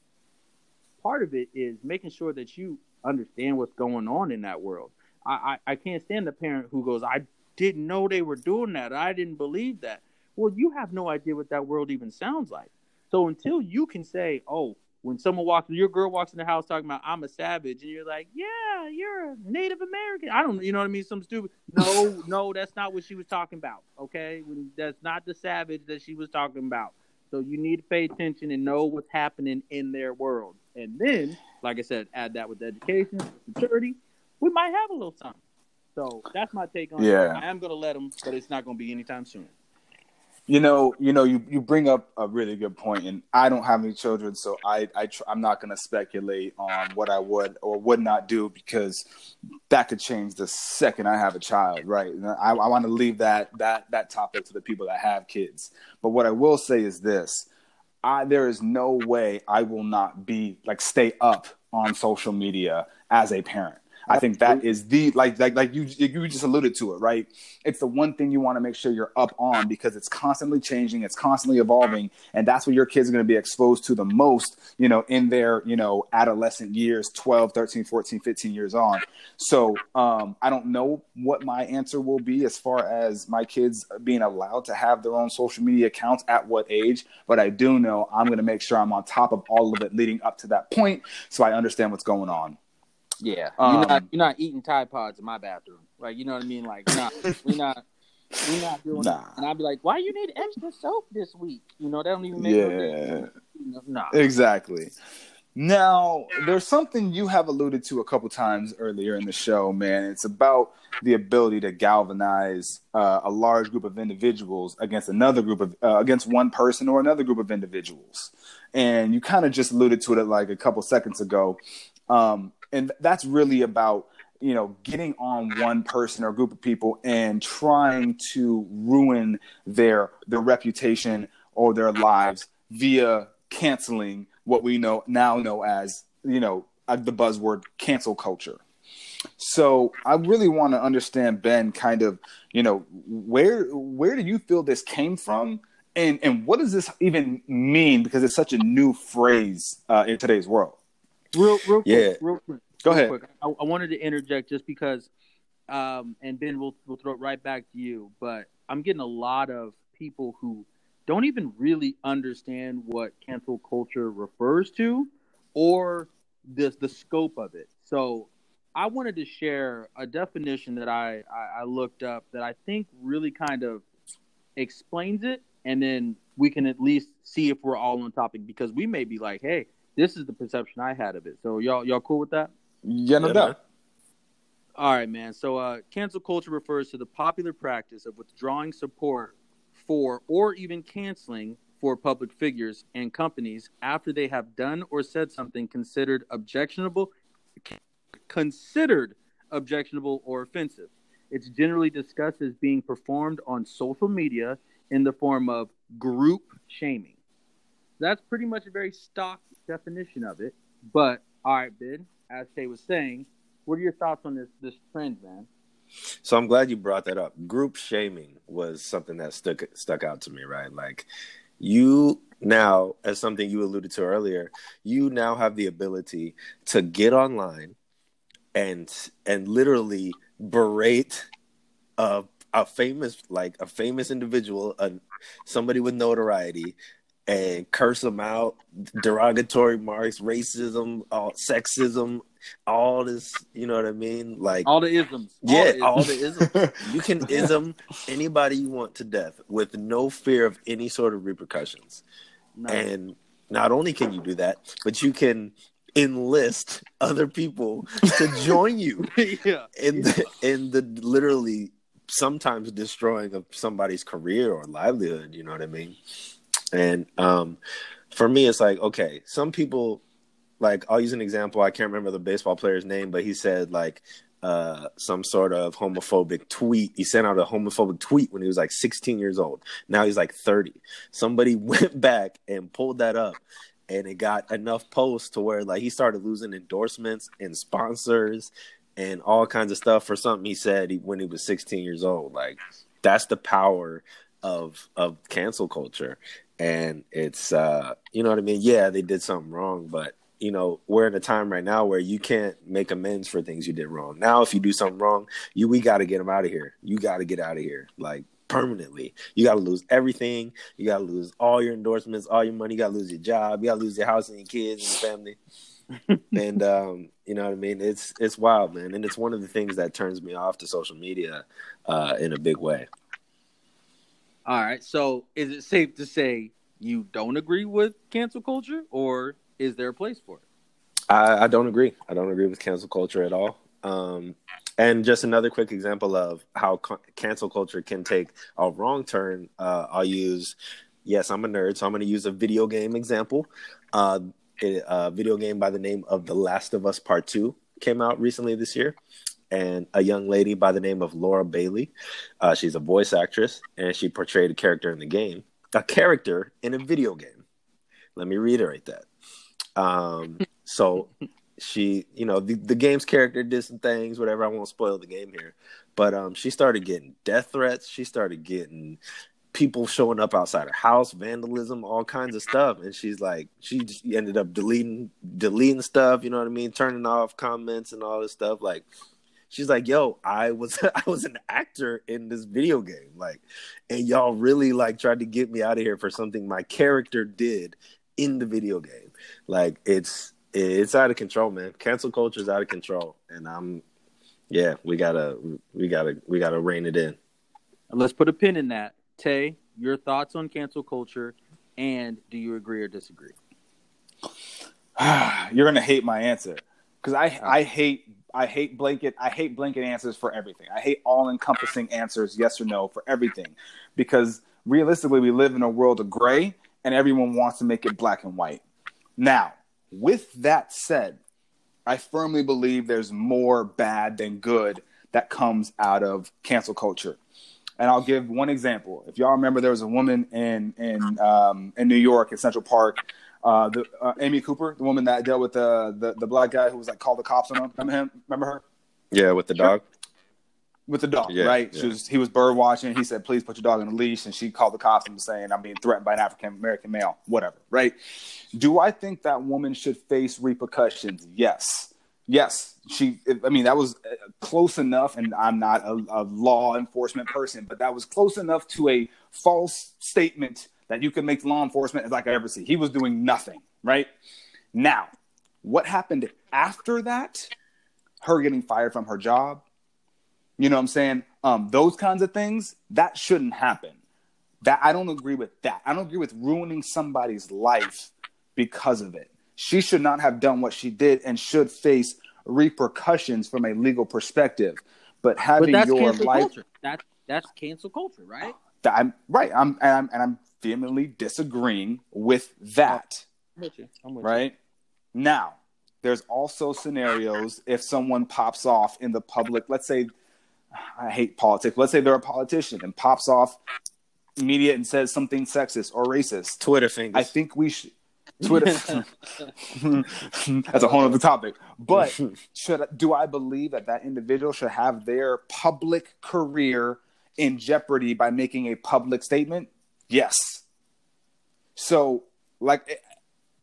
C: part of it is making sure that you understand what's going on in that world. I, I, I can't stand the parent who goes, I didn't know they were doing that. I didn't believe that. Well, you have no idea what that world even sounds like. So until you can say, oh, when someone walks, your girl walks in the house talking about I'm a savage, and you're like, yeah, you're a Native American. I don't, you know what I mean? Some stupid. No, no, that's not what she was talking about. Okay, when, that's not the savage that she was talking about. So you need to pay attention and know what's happening in their world. And then, like I said, add that with education, maturity, we might have a little time. So that's my take on
A: Yeah.
C: it. I am gonna let them, but it's not gonna be anytime soon.
A: You know, you know, you, you bring up a really good point, and I don't have any children, so I, I tr- I'm not going to speculate on what I would or would not do because that could change the second I have a child, right? And I, I want to leave that that that topic to the people that have kids. But what I will say is this: I there is no way I will not be like stay up on social media as a parent. I think that is the like like like you you just alluded to it, right? It's the one thing you want to make sure you're up on because it's constantly changing, it's constantly evolving, and that's what your kids are going to be exposed to the most, you know, in their, you know, adolescent years, 12, 13, 14, 15 years on. So, um I don't know what my answer will be as far as my kids being allowed to have their own social media accounts at what age, but I do know I'm going to make sure I'm on top of all of it leading up to that point so I understand what's going on.
C: Yeah,
A: Um,
C: you're not you're not eating Tide Pods in my bathroom, like you know what I mean? Like, nah, we're not we're not doing
A: Nah.
C: that. And I'd be like, why you need extra soap this week? You know, that don't even make no
A: Yeah.
C: You know, Nah,
A: Exactly. Now, there's something you have alluded to a couple times earlier in the show, man. It's about the ability to galvanize uh, a large group of individuals against another group of uh, against one person or another group of individuals. And you kind of just alluded to it like a couple seconds ago. Um, and that's really about you know getting on one person or group of people and trying to ruin their their reputation or their lives via canceling what we know now know as you know uh, the buzzword cancel culture. So i really want to understand ben kind of you know where where do you feel this came from? And and what does this even mean? Because it's such a new phrase uh, in today's world
C: real real quick,
B: Yeah.
C: real quick.
A: Go
C: real
A: ahead.
C: quick. I, I wanted to interject just because, um, and Ben, we'll we'll throw it right back to you. But I'm getting a lot of people who don't even really understand what cancel culture refers to, or the the scope of it. So I wanted to share a definition that I, I, I looked up that I think really kind of explains it, and then we can at least see if we're all on topic because we may be like, hey, this is the perception I had of it. So y'all y'all cool with that?
A: yeah no
B: Yeah,
A: doubt
B: man.
C: All right, man. So, uh, cancel culture refers to the popular practice of withdrawing support for or even canceling for public figures and companies after they have done or said something considered objectionable, considered objectionable or offensive. It's generally discussed as being performed on social media in the form of group shaming. That's pretty much a very stock definition of it. But all right, Ben, as Shay was saying, what are your thoughts on this this trend, man?
B: So I'm glad you brought that up. Group shaming was something that stuck stuck out to me, right? Like you now, as something you alluded to earlier, you now have the ability to get online and and literally berate a a famous like a famous individual, a, somebody with notoriety, and curse them out, derogatory marks, racism, all, sexism, all this. You know what I mean? Like
C: All the isms.
B: yeah,
C: the
B: all the isms. You can ism anybody you want to death with no fear of any sort of repercussions.
C: No.
B: And not only can you do that, but you can enlist other people to join you
C: yeah.
B: in the in the literally sometimes destroying of somebody's career or livelihood, you know what I mean? And um for me it's like, okay, some people like I'll use an example, I can't remember the baseball player's name, but he said like uh some sort of homophobic tweet. He sent out a homophobic tweet when he was like 16 years old. Now he's like 30. Somebody went back and pulled that up and it got enough posts to where like he started losing endorsements and sponsors and all kinds of stuff for something he said he, when he was 16 years old. Like that's the power of of cancel culture, and it's uh you know what I mean. Yeah, they did something wrong, but you know we're in a time right now where you can't make amends for things you did wrong. Now, if you do something wrong, you we got to get them out of here. You got to get out of here, like permanently. You got to lose everything. You got to lose all your endorsements, all your money. You got to lose your job. You got to lose your house and your kids and your family and um, you know what I mean. It's it's wild, man, and it's one of the things that turns me off to social media uh, in a big way.
C: All right. So, is it safe to say you don't agree with cancel culture, or is there a place for it?
B: I, I don't agree. I don't agree with cancel culture at all. Um, And just another quick example of how cancel culture can take a wrong turn. Uh, I'll use, yes, I'm a nerd, so I'm going to use a video game example. Uh, a video game by the name of The Last of Us Part 2 came out recently this year. And a young lady by the name of Laura Bailey, uh, she's a voice actress, and she portrayed a character in the game, a character in a video game. Let me reiterate that. Um, so she, you know, the, the game's character did some things, whatever. I won't spoil the game here, but um, she started getting death threats. She started getting people showing up outside her house, vandalism, all kinds of stuff. And she's like, she just ended up deleting, deleting stuff. You know what I mean? Turning off comments and all this stuff. Like, she's like, "Yo, I was I was an actor in this video game, like, and y'all really like tried to get me out of here for something my character did in the video game. Like, it's it's out of control, man. Cancel culture is out of control, and I'm, yeah, we gotta, we gotta, we gotta rein it in.
C: Let's put a pin in that. Tay, your thoughts on cancel culture, and do you agree or disagree?
A: You're gonna hate my answer because I I hate I hate blanket I hate blanket answers for everything. I hate all encompassing answers, yes or no, for everything, because realistically we live in a world of gray, and everyone wants to make it black and white. Now, with that said, I firmly believe there's more bad than good that comes out of cancel culture. And I'll give one example. If y'all remember, there was a woman in in um, in New York in Central Park, uh, the uh, Amy Cooper, the woman that dealt with the, the the black guy who was like called the cops on him. Remember him? Remember her?
B: Yeah, with the dog
A: with the dog,
B: Yeah,
A: right?
B: yeah.
A: She was he was bird watching. He said, "Please put your dog on a leash," and she called the cops and was saying, "I'm being threatened by an African American male." Whatever, right? Do I think that woman should face repercussions? Yes, yes. She, I mean, that was uh, close enough, and I'm not a, a law enforcement person, but that was close enough to a false statement that you can make law enforcement as I could ever see. He was doing nothing, right? Now, what happened after that? Her getting fired from her job, you know what I'm saying? Um, those kinds of things that shouldn't happen. That I don't agree with that. I don't agree with ruining somebody's life because of it. She should not have done what she did and should face repercussions from a legal perspective. But
C: But
A: having
C: that's
A: your life,
C: culture. That's that's cancel culture, right?
A: I'm right. I'm and I'm and I'm vehemently disagreeing with that.
C: I'm with you. You.
A: right? Now, there's also scenarios if someone pops off in the public, let's say, I hate politics, let's say they're a politician and pops off media and says something sexist or racist.
B: Twitter fingers.
A: I think we should. Twitter. That's a whole other topic. But should do I believe that that individual should have their public career in jeopardy by making a public statement? Yes. So, like,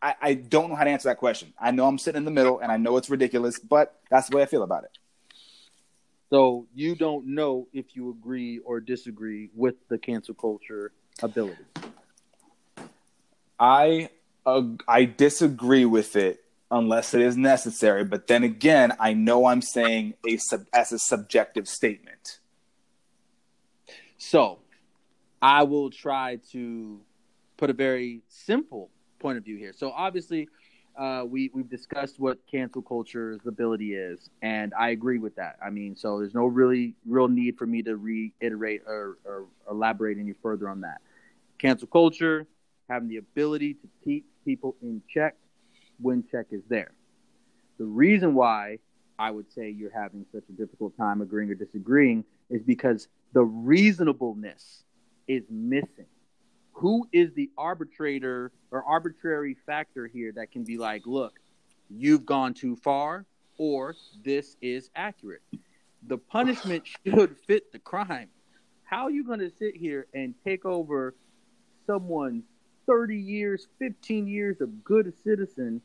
A: I, I don't know how to answer that question. I know I'm sitting in the middle, and I know it's ridiculous, but that's the way I feel about it.
C: So you don't know if you agree or disagree with the cancel culture ability.
A: I uh, I disagree with it unless it is necessary. But then again, I know I'm saying a sub, as a subjective statement.
C: So I will try to put a very simple point of view here. So obviously, uh, we we've discussed what cancel culture's ability is, and I agree with that. I mean, so there's no really real need for me to reiterate or, or elaborate any further on that. Cancel culture having the ability to keep people in check when check is there. The reason why I would say you're having such a difficult time agreeing or disagreeing is because the reasonableness is missing. Who is the arbitrator or arbitrary factor here that can be like, look, you've gone too far, or this is accurate? The punishment should fit the crime. How are you going to sit here and take over someone's 30 years, 15 years of good citizen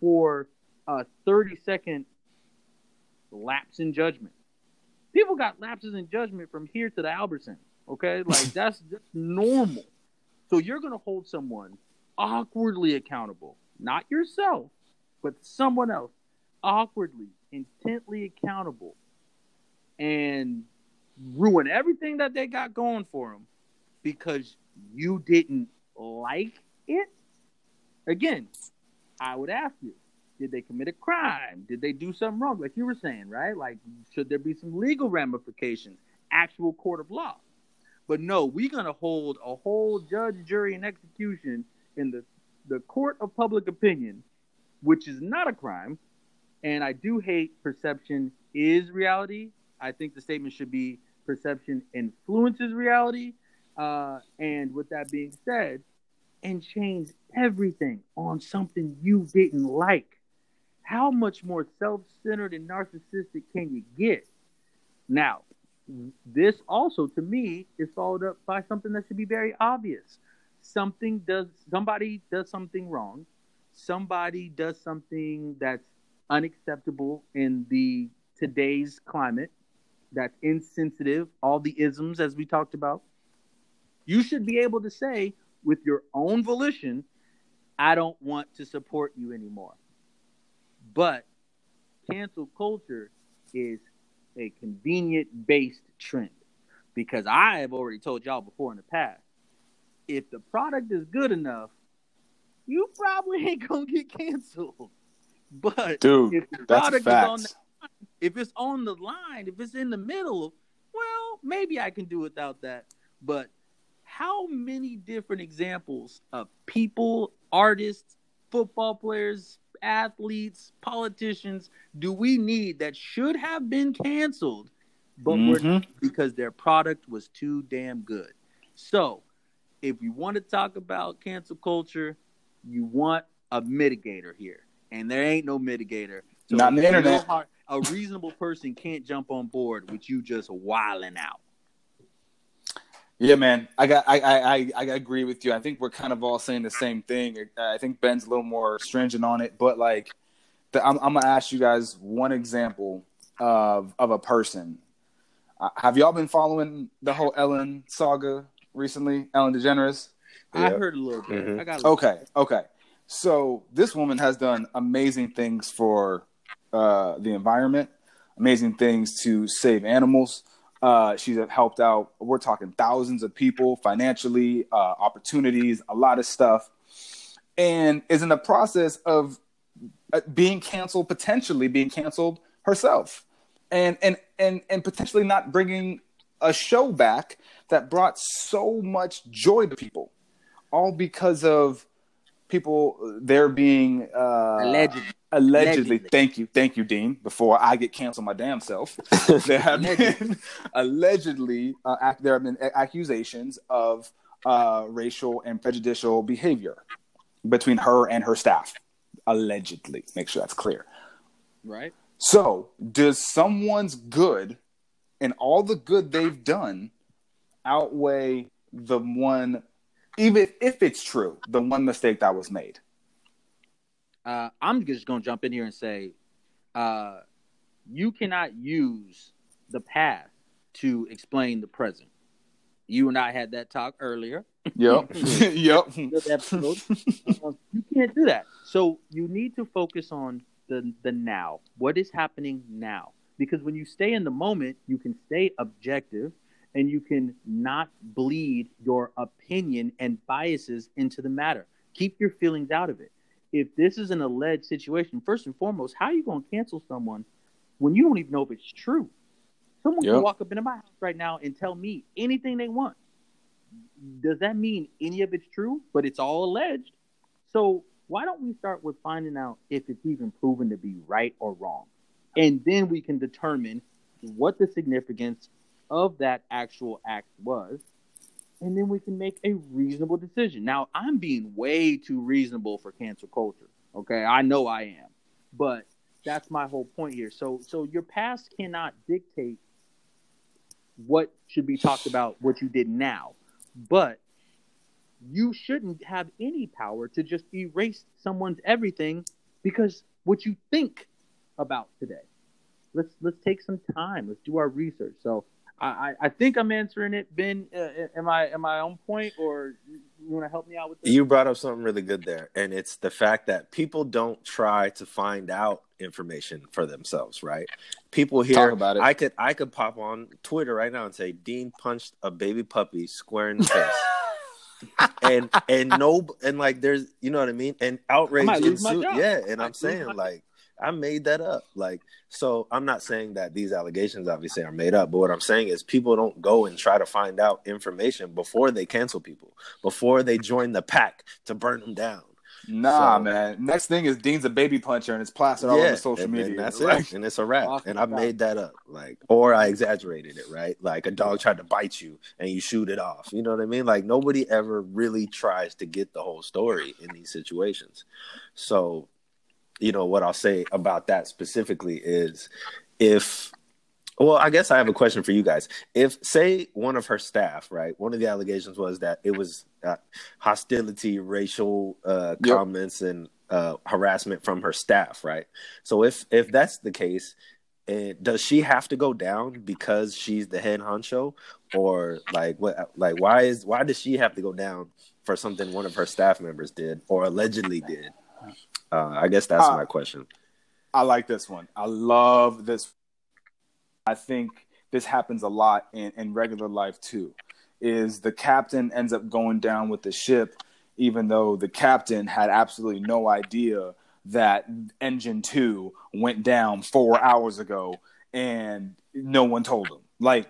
C: for a 30 second lapse in judgment? People got lapses in judgment from here to the Albertson. Okay, like that's just normal. So you're going to hold someone awkwardly accountable, not yourself, but someone else, awkwardly, intently accountable, and ruin everything that they got going for them because you didn't like it. Again, I would ask you, Did they commit a crime? Did they do something wrong? Like you were saying, right? Like, should there be some legal ramifications? Actual court of law. But no, we're gonna hold a whole judge, jury, and execution in the the court of public opinion, which is not a crime. And I do hate perception is reality. I think the statement should be perception influences reality. Uh, and with that being said, and change everything on something you didn't like. How much more self centered and narcissistic can you get? Now, this also to me is followed up by something that should be very obvious. Something does somebody does something wrong. Somebody does something that's unacceptable in the today's climate. That's insensitive, all the isms as we talked about. You should be able to say with your own volition, I don't want to support you anymore. But cancel culture is a convenient based trend because I have already told y'all before in the past if the product is good enough, you probably ain't gonna get canceled. But
A: Dude,
C: if the
A: that's
C: product is on the if it's on the line, if it's in the middle, well, maybe I can do without that. But how many different examples of people, artists, football players, athletes, politicians do we need that should have been canceled, but were
A: Mhm.
C: because their product was too damn good? So, if you want to talk about cancel culture, you want a mitigator here, and there ain't no mitigator. So
A: Not the internet.
C: hard- A reasonable person can't jump on board with you just wilding out.
A: Yeah, man. I got. I, I. I. I agree with you. I think we're kind of all saying the same thing. I think Ben's a little more stringent on it, but like, the, I'm, I'm gonna ask you guys one example of of a person. Uh, have y'all been following the whole Ellen saga recently? Ellen DeGeneres.
C: I
B: Yeah.
C: heard a little bit.
B: Mhm.
C: I got a little
A: Okay, okay. So this woman has done amazing things for uh, the environment, amazing things to save animals. Uh, she's helped out. We're talking thousands of people financially, uh, opportunities, a lot of stuff, and is in the process of uh, being canceled, potentially being canceled herself, and and and and potentially not bringing a show back that brought so much joy to people, all because of people there being uh,
C: Allegedly.
A: Allegedly.
C: Allegedly.
A: Thank you, thank you, Dean. Before I get canceled my damn self, there have been allegedly uh, ac- there have been a- accusations of uh, racial and prejudicial behavior between her and her staff. Allegedly, make sure that's clear.
C: right?
A: So, does someone's good and all the good they've done outweigh the one, even if it's true, the one mistake that was made?
C: Uh, I'm just gonna jump in here and say, uh, you cannot use the past to explain the present. You and I had that talk earlier.
A: Yep. yep.
C: Episode. Uh, you can't do that. So you need to focus on the the now. What is happening now? Because when you stay in the moment, you can stay objective and you can not bleed your opinion and biases into the matter. Keep your feelings out of it. If this is an alleged situation, first and foremost, how are you going to cancel someone when you don't even know if it's true? Someone
A: Yep.
C: can walk up into my house right now and tell me anything they want. Does that mean any of it's true? But it's all alleged. So why don't we start with finding out if it's even proven to be right or wrong? And then we can determine what the significance of that actual act was. And then we can make a reasonable decision. Now, I'm being way too reasonable for cancel culture. Okay. I know I am. But that's my whole point here. So so your past cannot dictate what should be talked about, what you did now. But you shouldn't have any power to just erase someone's everything because what you think about today. Let's let's take some time. Let's do our research. So I, I, I think I'm answering it. Ben, uh, am I am I on point, or you want to help me out with this?
B: You brought up something really good there, and it's the fact that people don't try to find out information for themselves, right? People here,
A: Talk about it.
B: I could I could pop on Twitter right now and say Dean punched a baby puppy square in the face. and and no and like there's you know what I mean and outrage
C: might lose my
B: ensued. yeah and
C: I
B: I'm saying like I made that up. Like so I'm not saying that these allegations obviously are made up but what I'm saying is people don't go and try to find out information before they cancel people before they join the pack to burn them down.
A: Nah,
B: So-
A: man. Next thing is Dean's a baby puncher and it's plastered all over social
B: and,
A: media.
B: and that's
A: Like,
B: it and it's a wrap.
C: Awesome
B: and I made that up like or I exaggerated it right? Like a dog tried to bite you and you shoot it off. You know what I mean? Like nobody ever really tries to get the whole story in these situations. So you know what I'll say about that specifically is if well I guess I have a question for you guys. If say one of her staff right one of the allegations was that it was uh, hostility racial uh,
A: Yep.
B: comments and uh, harassment from her staff right? So if if that's the case eh, does she have to go down because she's the head honcho? Or like what like why is why does she have to go down for something one of her staff members did or allegedly did uh, i guess that's
A: Uh,
B: my question
A: I like this one. I love this. I think this happens a lot in, in regular life too. Is the captain ends up going down with the ship, even though the captain had absolutely no idea that engine two went down four hours ago and no one told him. Like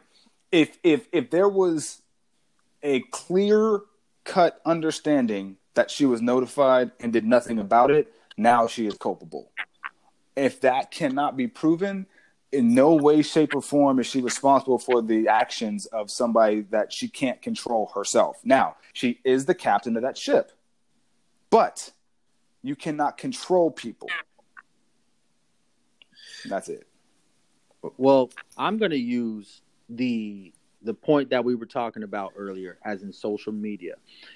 A: if if if there was a clear cut understanding that she was notified and did nothing about it, now she is culpable if that cannot be proven, in no way, shape, or form is she responsible for the actions of somebody that she can't control herself. Now, she is the captain of that ship, but you cannot control people. That's it.
C: Well, I'm going to use the the point that we were talking about earlier, as in social media,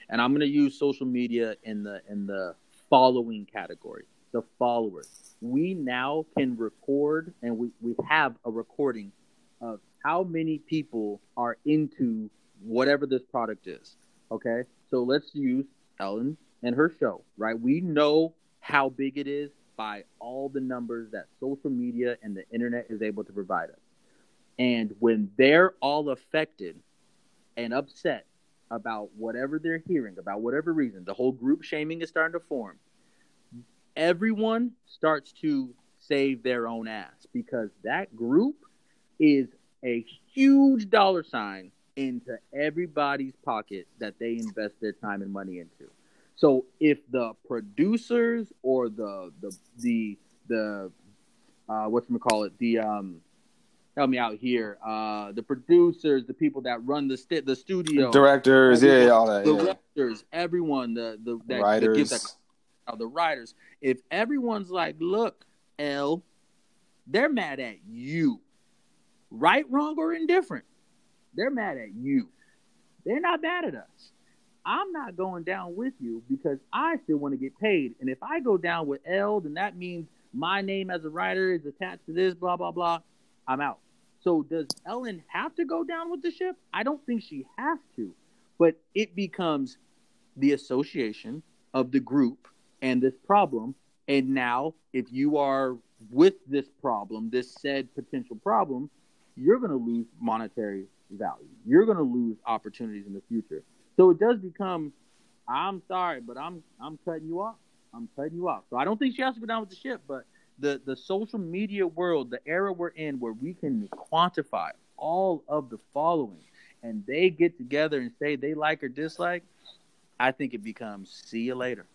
C: and I'm going to use social media in the in the following category: the followers. We now can record, and we we have a recording of how many people are into whatever this product is. Okay, so let's use Ellen and her show. Right, we know how big it is by all the numbers that social media and the internet is able to provide us. And when they're all affected and upset about whatever they're hearing, about whatever reason, the whole group shaming is starting to form. Everyone starts to save their own ass because that group is a huge dollar sign into everybody's pocket that they invest their time and money into. So if the producers or the the the the uh, what call it the um help me out here uh the producers the people that run the st- the studio
A: Directors, yeah, yeah, all that.
C: the
A: Yeah.
C: directors everyone the the that, that
A: Writers.
C: gives that uh, the writers if everyone's like look L they're mad at you right wrong or indifferent they're mad at you they're not mad at us I'm not going down with you because I still want to get paid. And if I go down with L, then that means my name as a writer is attached to this, blah, blah, blah. I'm out. So does Ellen have to go down with the ship? I don't think she has to. But it becomes the association of the group and this problem. And now, if you are with this problem, this said potential problem, you're going to lose monetary value. You're going to lose opportunities in the future. So it does become, I'm sorry, but I'm I'm cutting you off. I'm cutting you off. So I don't think she has to go down with the ship, but the the social media world, the era we're in, where we can quantify all of the following, and they get together and say they like or dislike, I think it becomes see you later.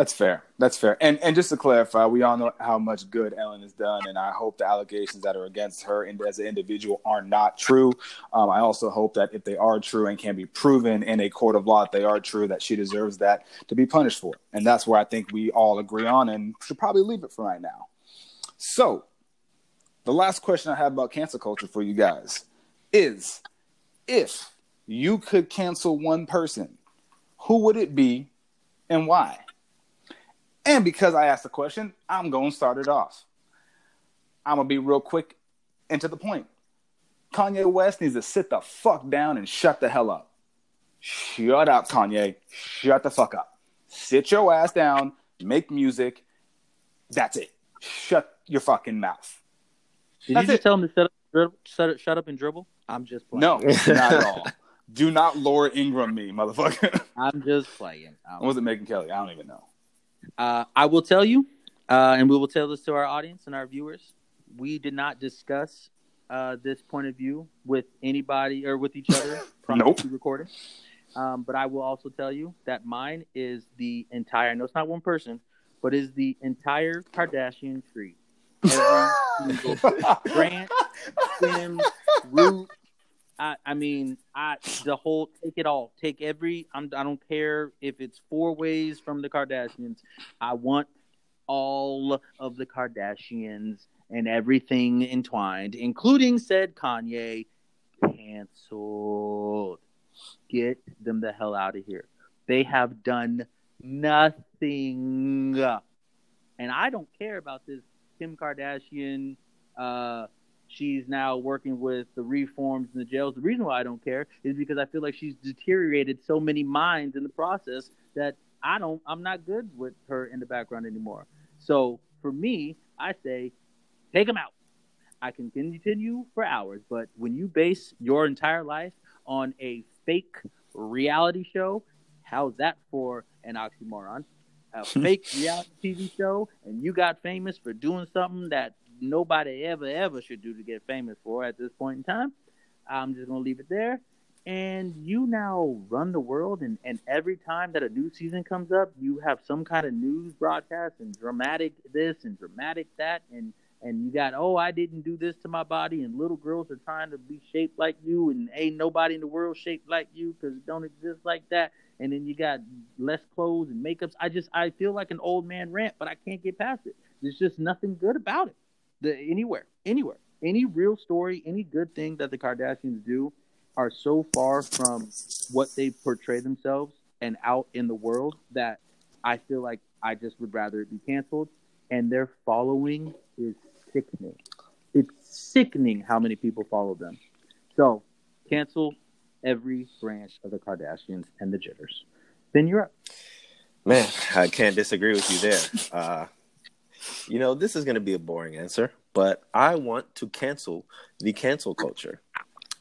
A: That's fair. That's fair. And and just to clarify, we all know how much good Ellen has done, and I hope the allegations that are against her and as an individual are not true. Um, I also hope that if they are true and can be proven in a court of law that they are true, that she deserves that to be punished for. And that's where I think we all agree on, and should probably leave it for right now. So, the last question I have about cancel culture for you guys is: if you could cancel one person, who would it be, and why? And because I asked the question, I'm going to start it off. I'm going to be real quick and to the point. Kanye West needs to sit the fuck down and shut the hell up. Shut up, Kanye. Shut the fuck up. Sit your ass down, make music. That's it. Shut your fucking mouth.
C: Did
A: That's
C: you just
A: it.
C: tell him to shut up, dribble, shut, shut up and dribble? I'm just playing.
A: No, not at all. Do not Laura Ingraham me, motherfucker.
C: I'm just playing.
A: I wasn't Megyn Kelly. I don't even know.
C: Uh, I will tell you, uh, and we will tell this to our audience and our viewers. We did not discuss uh, this point of view with anybody or with each other
A: Nope.
C: recording. Um, but I will also tell you that mine is the entire. No, it's not one person, but is the entire Kardashian tree. Every single branch, stem, root. I, I mean, I the whole take it all. Take every. I'm, I don't care if it's four ways from the Kardashians. I want all of the Kardashians and everything entwined, including said Kanye, canceled. Get them the hell out of here. They have done nothing. And I don't care about this Kim Kardashian. Uh, she's now working with the reforms in the jails. The reason why I don't care is because I feel like she's deteriorated so many minds in the process that I don't. I'm not good with her in the background anymore. So for me, I say, take them out. I can continue for hours, but when you base your entire life on a fake reality show, how's that for an oxymoron? A fake reality TV show, and you got famous for doing something that nobody ever ever should do to get famous for at this point in time. I'm just gonna leave it there. And you now run the world, and, and every time that a new season comes up, you have some kind of news broadcast and dramatic this and dramatic that, and and you got oh I didn't do this to my body, and little girls are trying to be shaped like you, and ain't nobody in the world shaped like you because it don't exist like that. And then you got less clothes and makeups. I just I feel like an old man rant, but I can't get past it. There's just nothing good about it. The anywhere, anywhere, any real story, any good thing that the Kardashians do are so far from what they portray themselves and out in the world that I feel like I just would rather it be canceled. And their following is sickening. It's sickening how many people follow them. So cancel every branch of the Kardashians and the Jenners. Then you're up.
B: Man, I can't disagree with you there. Uh, you know, this is going to be a boring answer, but I want to cancel the cancel culture.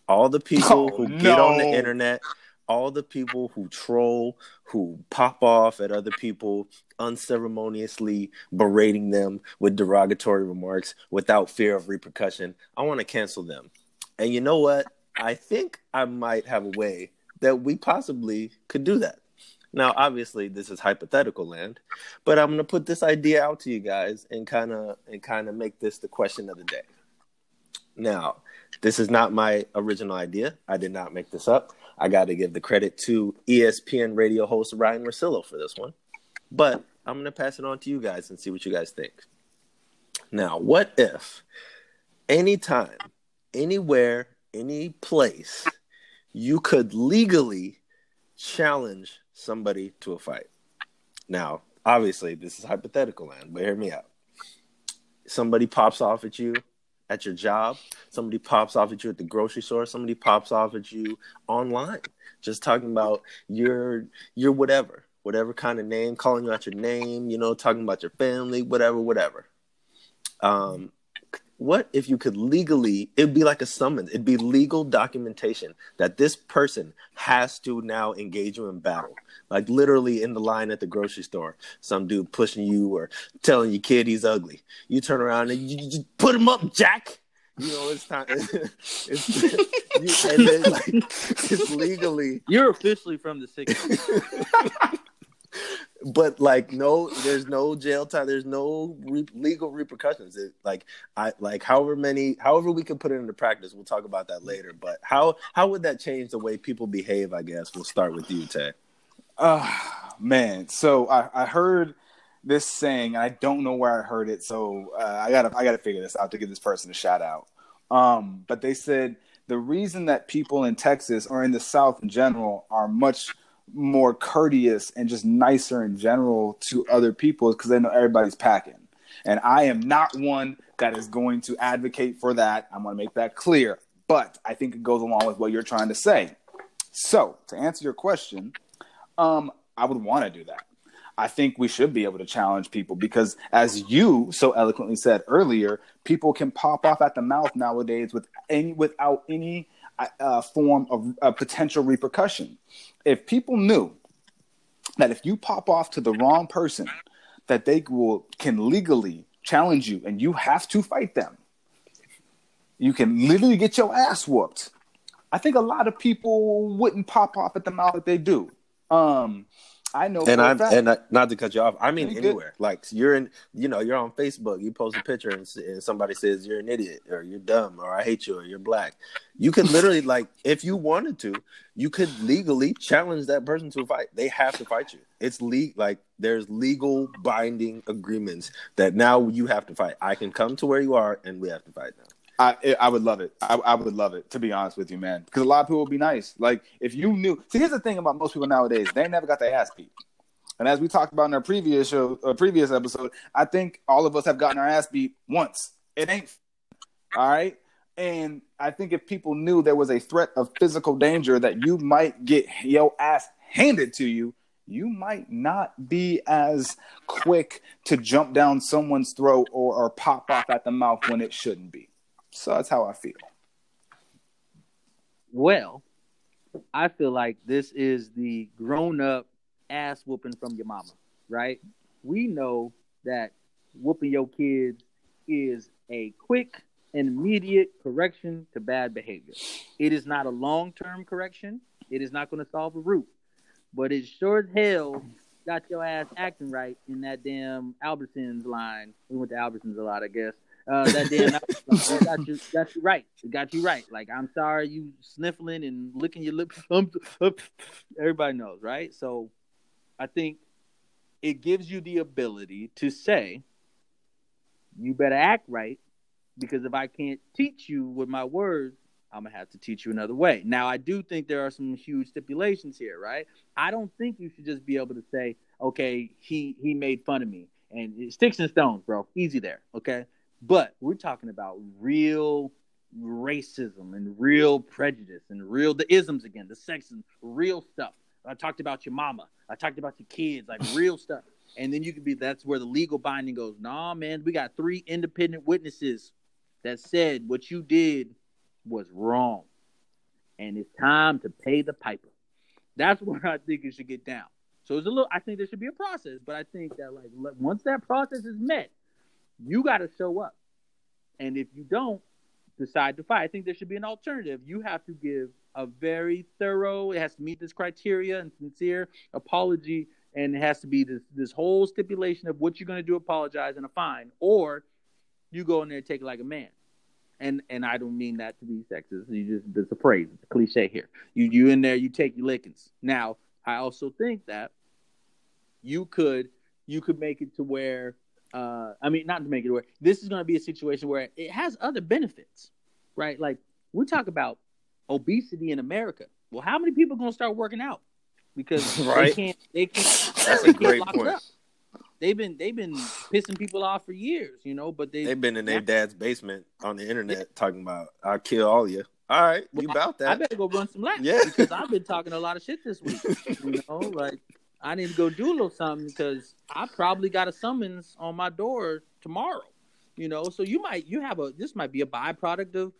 B: All the people
A: Oh,
B: who get on the internet, all the people who troll, who pop off at other people, unceremoniously berating them with derogatory remarks without fear of repercussion. I want to cancel them. And you know what? I think I might have a way that we possibly could do that. Now, obviously, this is hypothetical land, but I'm going to put this idea out to you guys and kind of and kind of make this the question of the day. Now, this is not my original idea. I did not make this up. I got to give the credit to ESPN radio host Ryen Russillo for this one. But I'm going to pass it on to you guys and see what you guys think. Now, what if anytime, anywhere, any place, you could legally challenge somebody to a fight? Now, obviously, this is hypothetical land, but hear me out. Somebody pops off at you at your job, somebody pops off at you at the grocery store, somebody pops off at you online, just talking about your your whatever, whatever kind of name, calling you out your name, you know, talking about your family, whatever, whatever. Um, what if you could legally it'd be like a summons it'd be legal documentation that this person has to now engage you in battle? Like literally in the line at the grocery store some dude pushing you or telling your kid he's ugly. You turn around and you, you just put him up jack! You know it's time it's, you, and then like it's legally
C: You're officially from the 60s.
B: but like no there's no jail time. There's no re- legal repercussions. It, like i like however many however we can put it into practice we'll talk about that later but how how would that change the way people behave i guess? We'll start with you tay.
A: Uh, man, so I, I heard this saying, and I don't know where I heard it, so uh, I gotta I gotta figure this out to give this person a shout out. Um, but they said the reason that people in Texas or in the South in general are much more courteous and just nicer in general to other people because they know everybody's packing. And I am not one that is going to advocate for that. I'm going to make that clear. But I think it goes along with what you're trying to say. So, to answer your question, um, I would want to do that. I think we should be able to challenge people because, as you so eloquently said earlier, people can pop off at the mouth nowadays with any without any uh, form of a potential repercussion. If people knew that if you pop off to the wrong person, that they will can legally challenge you and you have to fight them. You can literally get your ass whooped. I think a lot of people wouldn't pop off at the mouth that they do. Um, I know,
B: and I'm and I, not to cut you off. I mean, anywhere. Like you're in, you know, you're on Facebook. You post a picture and, and somebody says you're an idiot or you're dumb or I hate you or you're black. You could literally, like, if you wanted to, you could legally challenge that person to a fight. They have to fight you. It's le- like there's legal binding agreements that now you have to fight. I can come to where you are and we have to fight now.
A: I I would love it. I, I would love it to be honest with you, man. Because a lot of people would be nice. Like if you knew. See, here's the thing about most people nowadays: they never got their ass beat. And as we talked about in our previous show, a previous episode, I think all of us have gotten our ass beat once. It ain't all right. And I think if people knew there was a threat of physical danger that you might get your ass handed to you, you might not be as quick to jump down someone's throat or, or pop off at the mouth when it shouldn't be. So that's how I feel.
C: Well, I feel like this is the grown up ass whooping from your mama, right? We know that whooping your kids is a quick and immediate correction to bad behavior. It is not a long term correction, it is not going to solve a root, but it sure as hell got your ass acting right in that damn Albertsons line. We went to Albertsons a lot, I guess. Uh, that damn it got you got you right. It got you right. Like I'm sorry you sniffling and licking your lips. Everybody knows, right? So I think it gives you the ability to say, you better act right because if I can't teach you with my words, I'm gonna have to teach you another way. Now, I do think there are some huge stipulations here, right? I don't think you should just be able to say, okay, he he made fun of me and sticks and stones, bro. Easy there, okay? But we're talking about real racism and real prejudice and real the isms again, the sexism, real stuff. I talked about your mama. I talked about your kids, like real stuff. And then you could be that's where the legal binding goes. Nah, man, we got three independent witnesses that said what you did was wrong. And it's time to pay the piper. That's where I think it should get down. So it's a little I think there should be a process, but I think that like once that process is met, you got to show up. And if you don't decide to fight, I think there should be an alternative. You have to give a very thorough, it has to meet this criteria and sincere apology. And it has to be this, this whole stipulation of what you're going to do, apologize and a fine. Or you go in there and take it like a man. And and I don't mean that to be sexist. You just it's a phrase, it's a cliche here. You you in there, you take your lickings. Now, I also think that you could you could make it to where uh, I mean, not to make it work. This is going to be a situation where it has other benefits, right? Like we talk about obesity in America. Well, how many people are going to start working out because right. they can't? They can't. That's they a great point. Up. They've been they've been pissing people off for years, you know. But they
B: they've been in their dad's basement on the internet yeah. talking about I'll kill all of you. All right, well, you about that?
C: I, I better go run some laps. Yeah, because I've been talking a lot of shit this week. You know, like I need to go do a little something because I probably got a summons on my door tomorrow. You know, so you might you have a this might be a byproduct of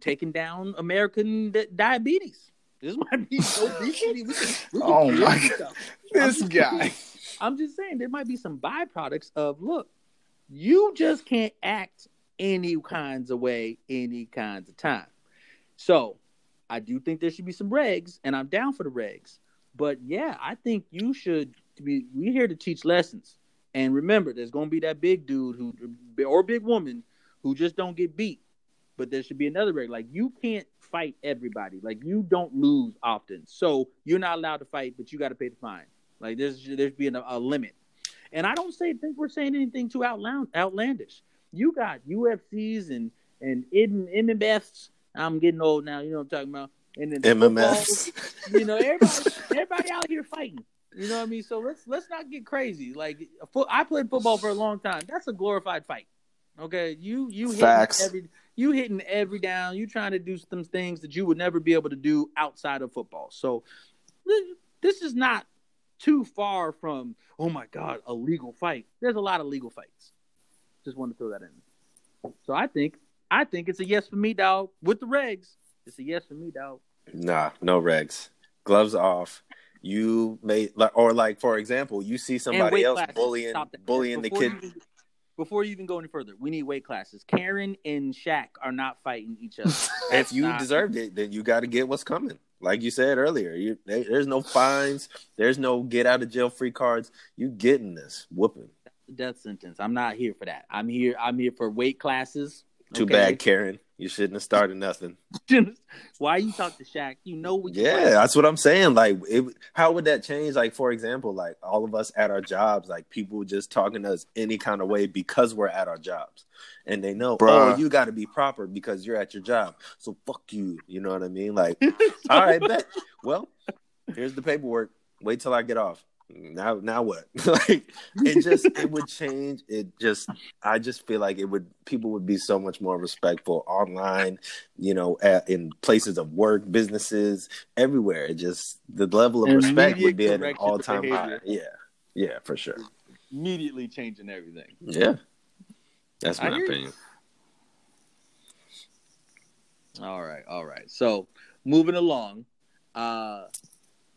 C: taking down American di- diabetes. This might be obesity. We can, we can
A: oh my god, this
C: I'm
A: guy.
C: I'm just saying there might be some byproducts of look. You just can't act any kinds of way, any kinds of time. So I do think there should be some regs, and I'm down for the regs. But yeah, I think you should be. We're here to teach lessons, and remember, there's going to be that big dude who or big woman who just don't get beat. But there should be another reg. Like you can't fight everybody. Like you don't lose often, so you're not allowed to fight, but you got to pay the fine. Like there's there's being a, a limit. And I don't say think we're saying anything too outland, outlandish. You got UFCs and and Beths. I'm getting old now. You know what I'm talking about. And then
B: MMS.
C: Football, you know, everybody, everybody out here fighting. You know what I mean? So let's let's not get crazy. Like I played football for a long time. That's a glorified fight. Okay, you you
A: Facts.
C: every you hitting every down. You trying to do some things that you would never be able to do outside of football. So this is not too far from oh my god a legal fight. There's a lot of legal fights. Just want to throw that in. So I think I think it's a yes for me, dog, with the regs. It's a yes for me, dog.
B: Nah, no regs. Gloves off. You may like, or like for example, you see somebody else
C: classes.
B: bullying bullying the kid.
C: you before you even go any further, we need weight classes. Karen and Shaq are not fighting each other.
B: If you
C: not-
B: deserved it, then you got to get what's coming. Like you said earlier, you, there- there's no fines, there's no get out of jail free cards. You getting this whooping.
C: death sentence. I'm not here for that. I'm here. I'm here for weight classes.
B: Too
C: okay?
B: bad, Karen. You shouldn't have started nothing.
C: Why you talk to Shaq? You know what? you
B: Yeah,
C: like.
B: that's what I'm saying. Like, it, how would that change? Like, for example, like all of us at our jobs, like people just talking to us any kind of way because we're at our jobs, and they know, oh,
A: Bruh.
B: oh, you got to be proper because you're at your job. So fuck you. You know what I mean? Like, all right, bet. Well, here's the paperwork. Wait till I get off. Now, now what? like, it just it would change. It just, I just feel like it would. People would be so much more respectful online. You know, at, in places of work, businesses, everywhere. It just the level of respect would be at an all time
C: correction
B: high. Yeah, yeah, for sure.
C: Immediately changing everything.
B: Yeah, that's my
C: you.
B: opinion.
C: All right, all right. So moving along, uh,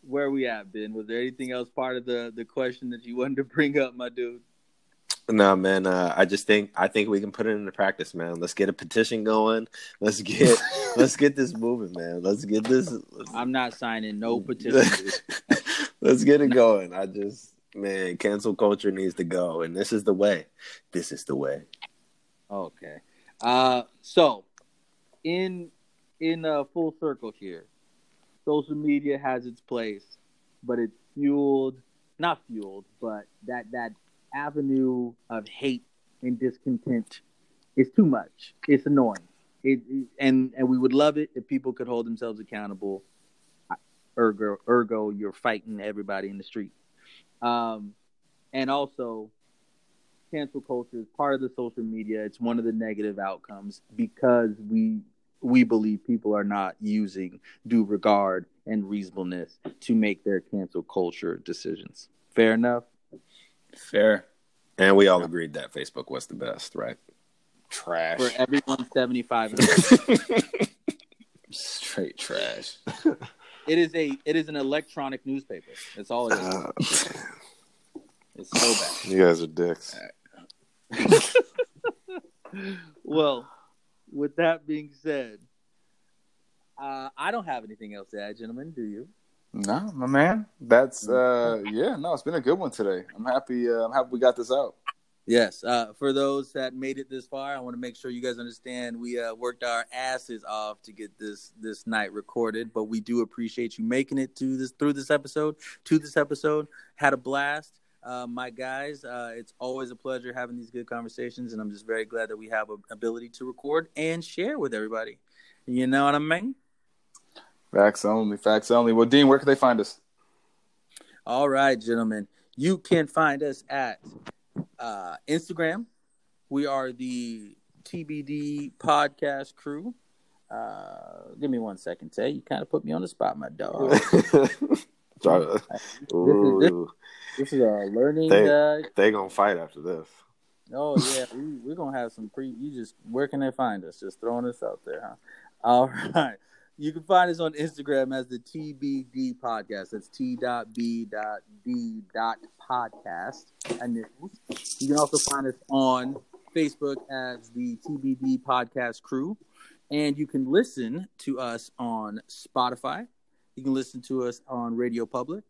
C: where we at, Ben? Was there anything else part of the the question that you wanted to bring up, my dude?
B: No, man. Uh, I just think I think we can put it into practice, man. Let's get a petition going. Let's get let's get this moving, man. Let's get this. Let's,
C: I'm not signing no petition.
B: let's get it going. I just man, cancel culture needs to go, and this is the way. This is the way.
C: Okay. Uh, so in in a full circle here, social media has its place, but it's fueled not fueled, but that that avenue of hate and discontent is too much. It's annoying. It, it- and and we would love it if people could hold themselves accountable. Ergo, ergo, you're fighting everybody in the street. Um, and also, cancel culture is part of the social media. It's one of the negative outcomes because we we believe people are not using due regard and reasonableness to make their cancel culture decisions. Fair enough.
A: Fair.
B: And we all agreed that Facebook was the best, right?
A: Trash.
C: For everyone seventy five and.
A: Straight trash.
C: it is a it is an electronic newspaper. That's all it is.
B: Uh,
C: It's so bad.
B: you guys are dicks.
C: Well, with that being said, uh, I don't have anything else to add, gentlemen. Do you?
A: No, my man. That's uh yeah, no, it's been a good one today. I'm happy uh, I'm happy we got this out.
C: Yes. Uh, for those that made it this far, I want to make sure you guys understand we uh, worked our asses off to get this this night recorded, but we do appreciate you making it to this through this episode to this episode. Had a blast. Uh, my guys, uh, it's always a pleasure having these good conversations, and I'm just very glad that we have an ability to record and share with everybody. You know what I mean?
A: Facts only, facts only. Well, Dean, where can they find us?
C: All right, gentlemen. You can find us at uh, Instagram. We are the TBD podcast crew. Uh, give me one second, Tay. You kind of put me on the spot, my dog.
B: Try to-
C: this, this is a learning.
B: They-
C: Uh,
B: they gonna fight after this.
C: oh yeah, we, we're gonna have some pre. You just where can they find us? Just throwing us out there, huh? All right. You can find us on Instagram as the TBD podcast. That's T dot B dot D dot podcast initials. You can also find us on Facebook as the TBD podcast crew. And you can listen to us on Spotify. You can listen to us on Radio Public,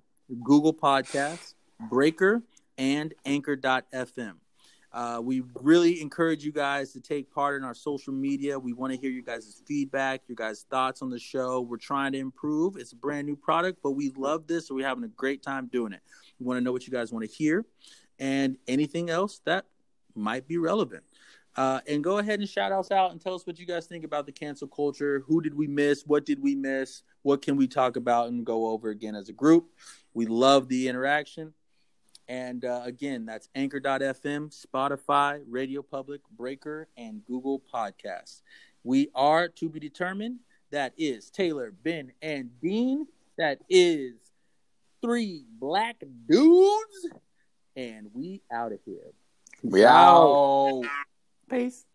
C: Google Podcasts, Breaker, and Anchor.fm. Uh, we really encourage you guys to take part in our social media. We want to hear you guys' feedback, your guys' thoughts on the show. We're trying to improve. It's a brand new product, but we love this, so we're having a great time doing it. We want to know what you guys want to hear and anything else that might be relevant. Uh, and go ahead and shout us out and tell us what you guys think about the cancel culture. Who did we miss? What did we miss? What can we talk about and go over again as a group? We love the interaction. And uh, again, that's anchor.fm, Spotify, Radio Public, Breaker, and Google Podcasts. We are to be determined. That is Taylor, Ben, and Dean. That is three black dudes. And we out of here.
A: We out.
C: Peace.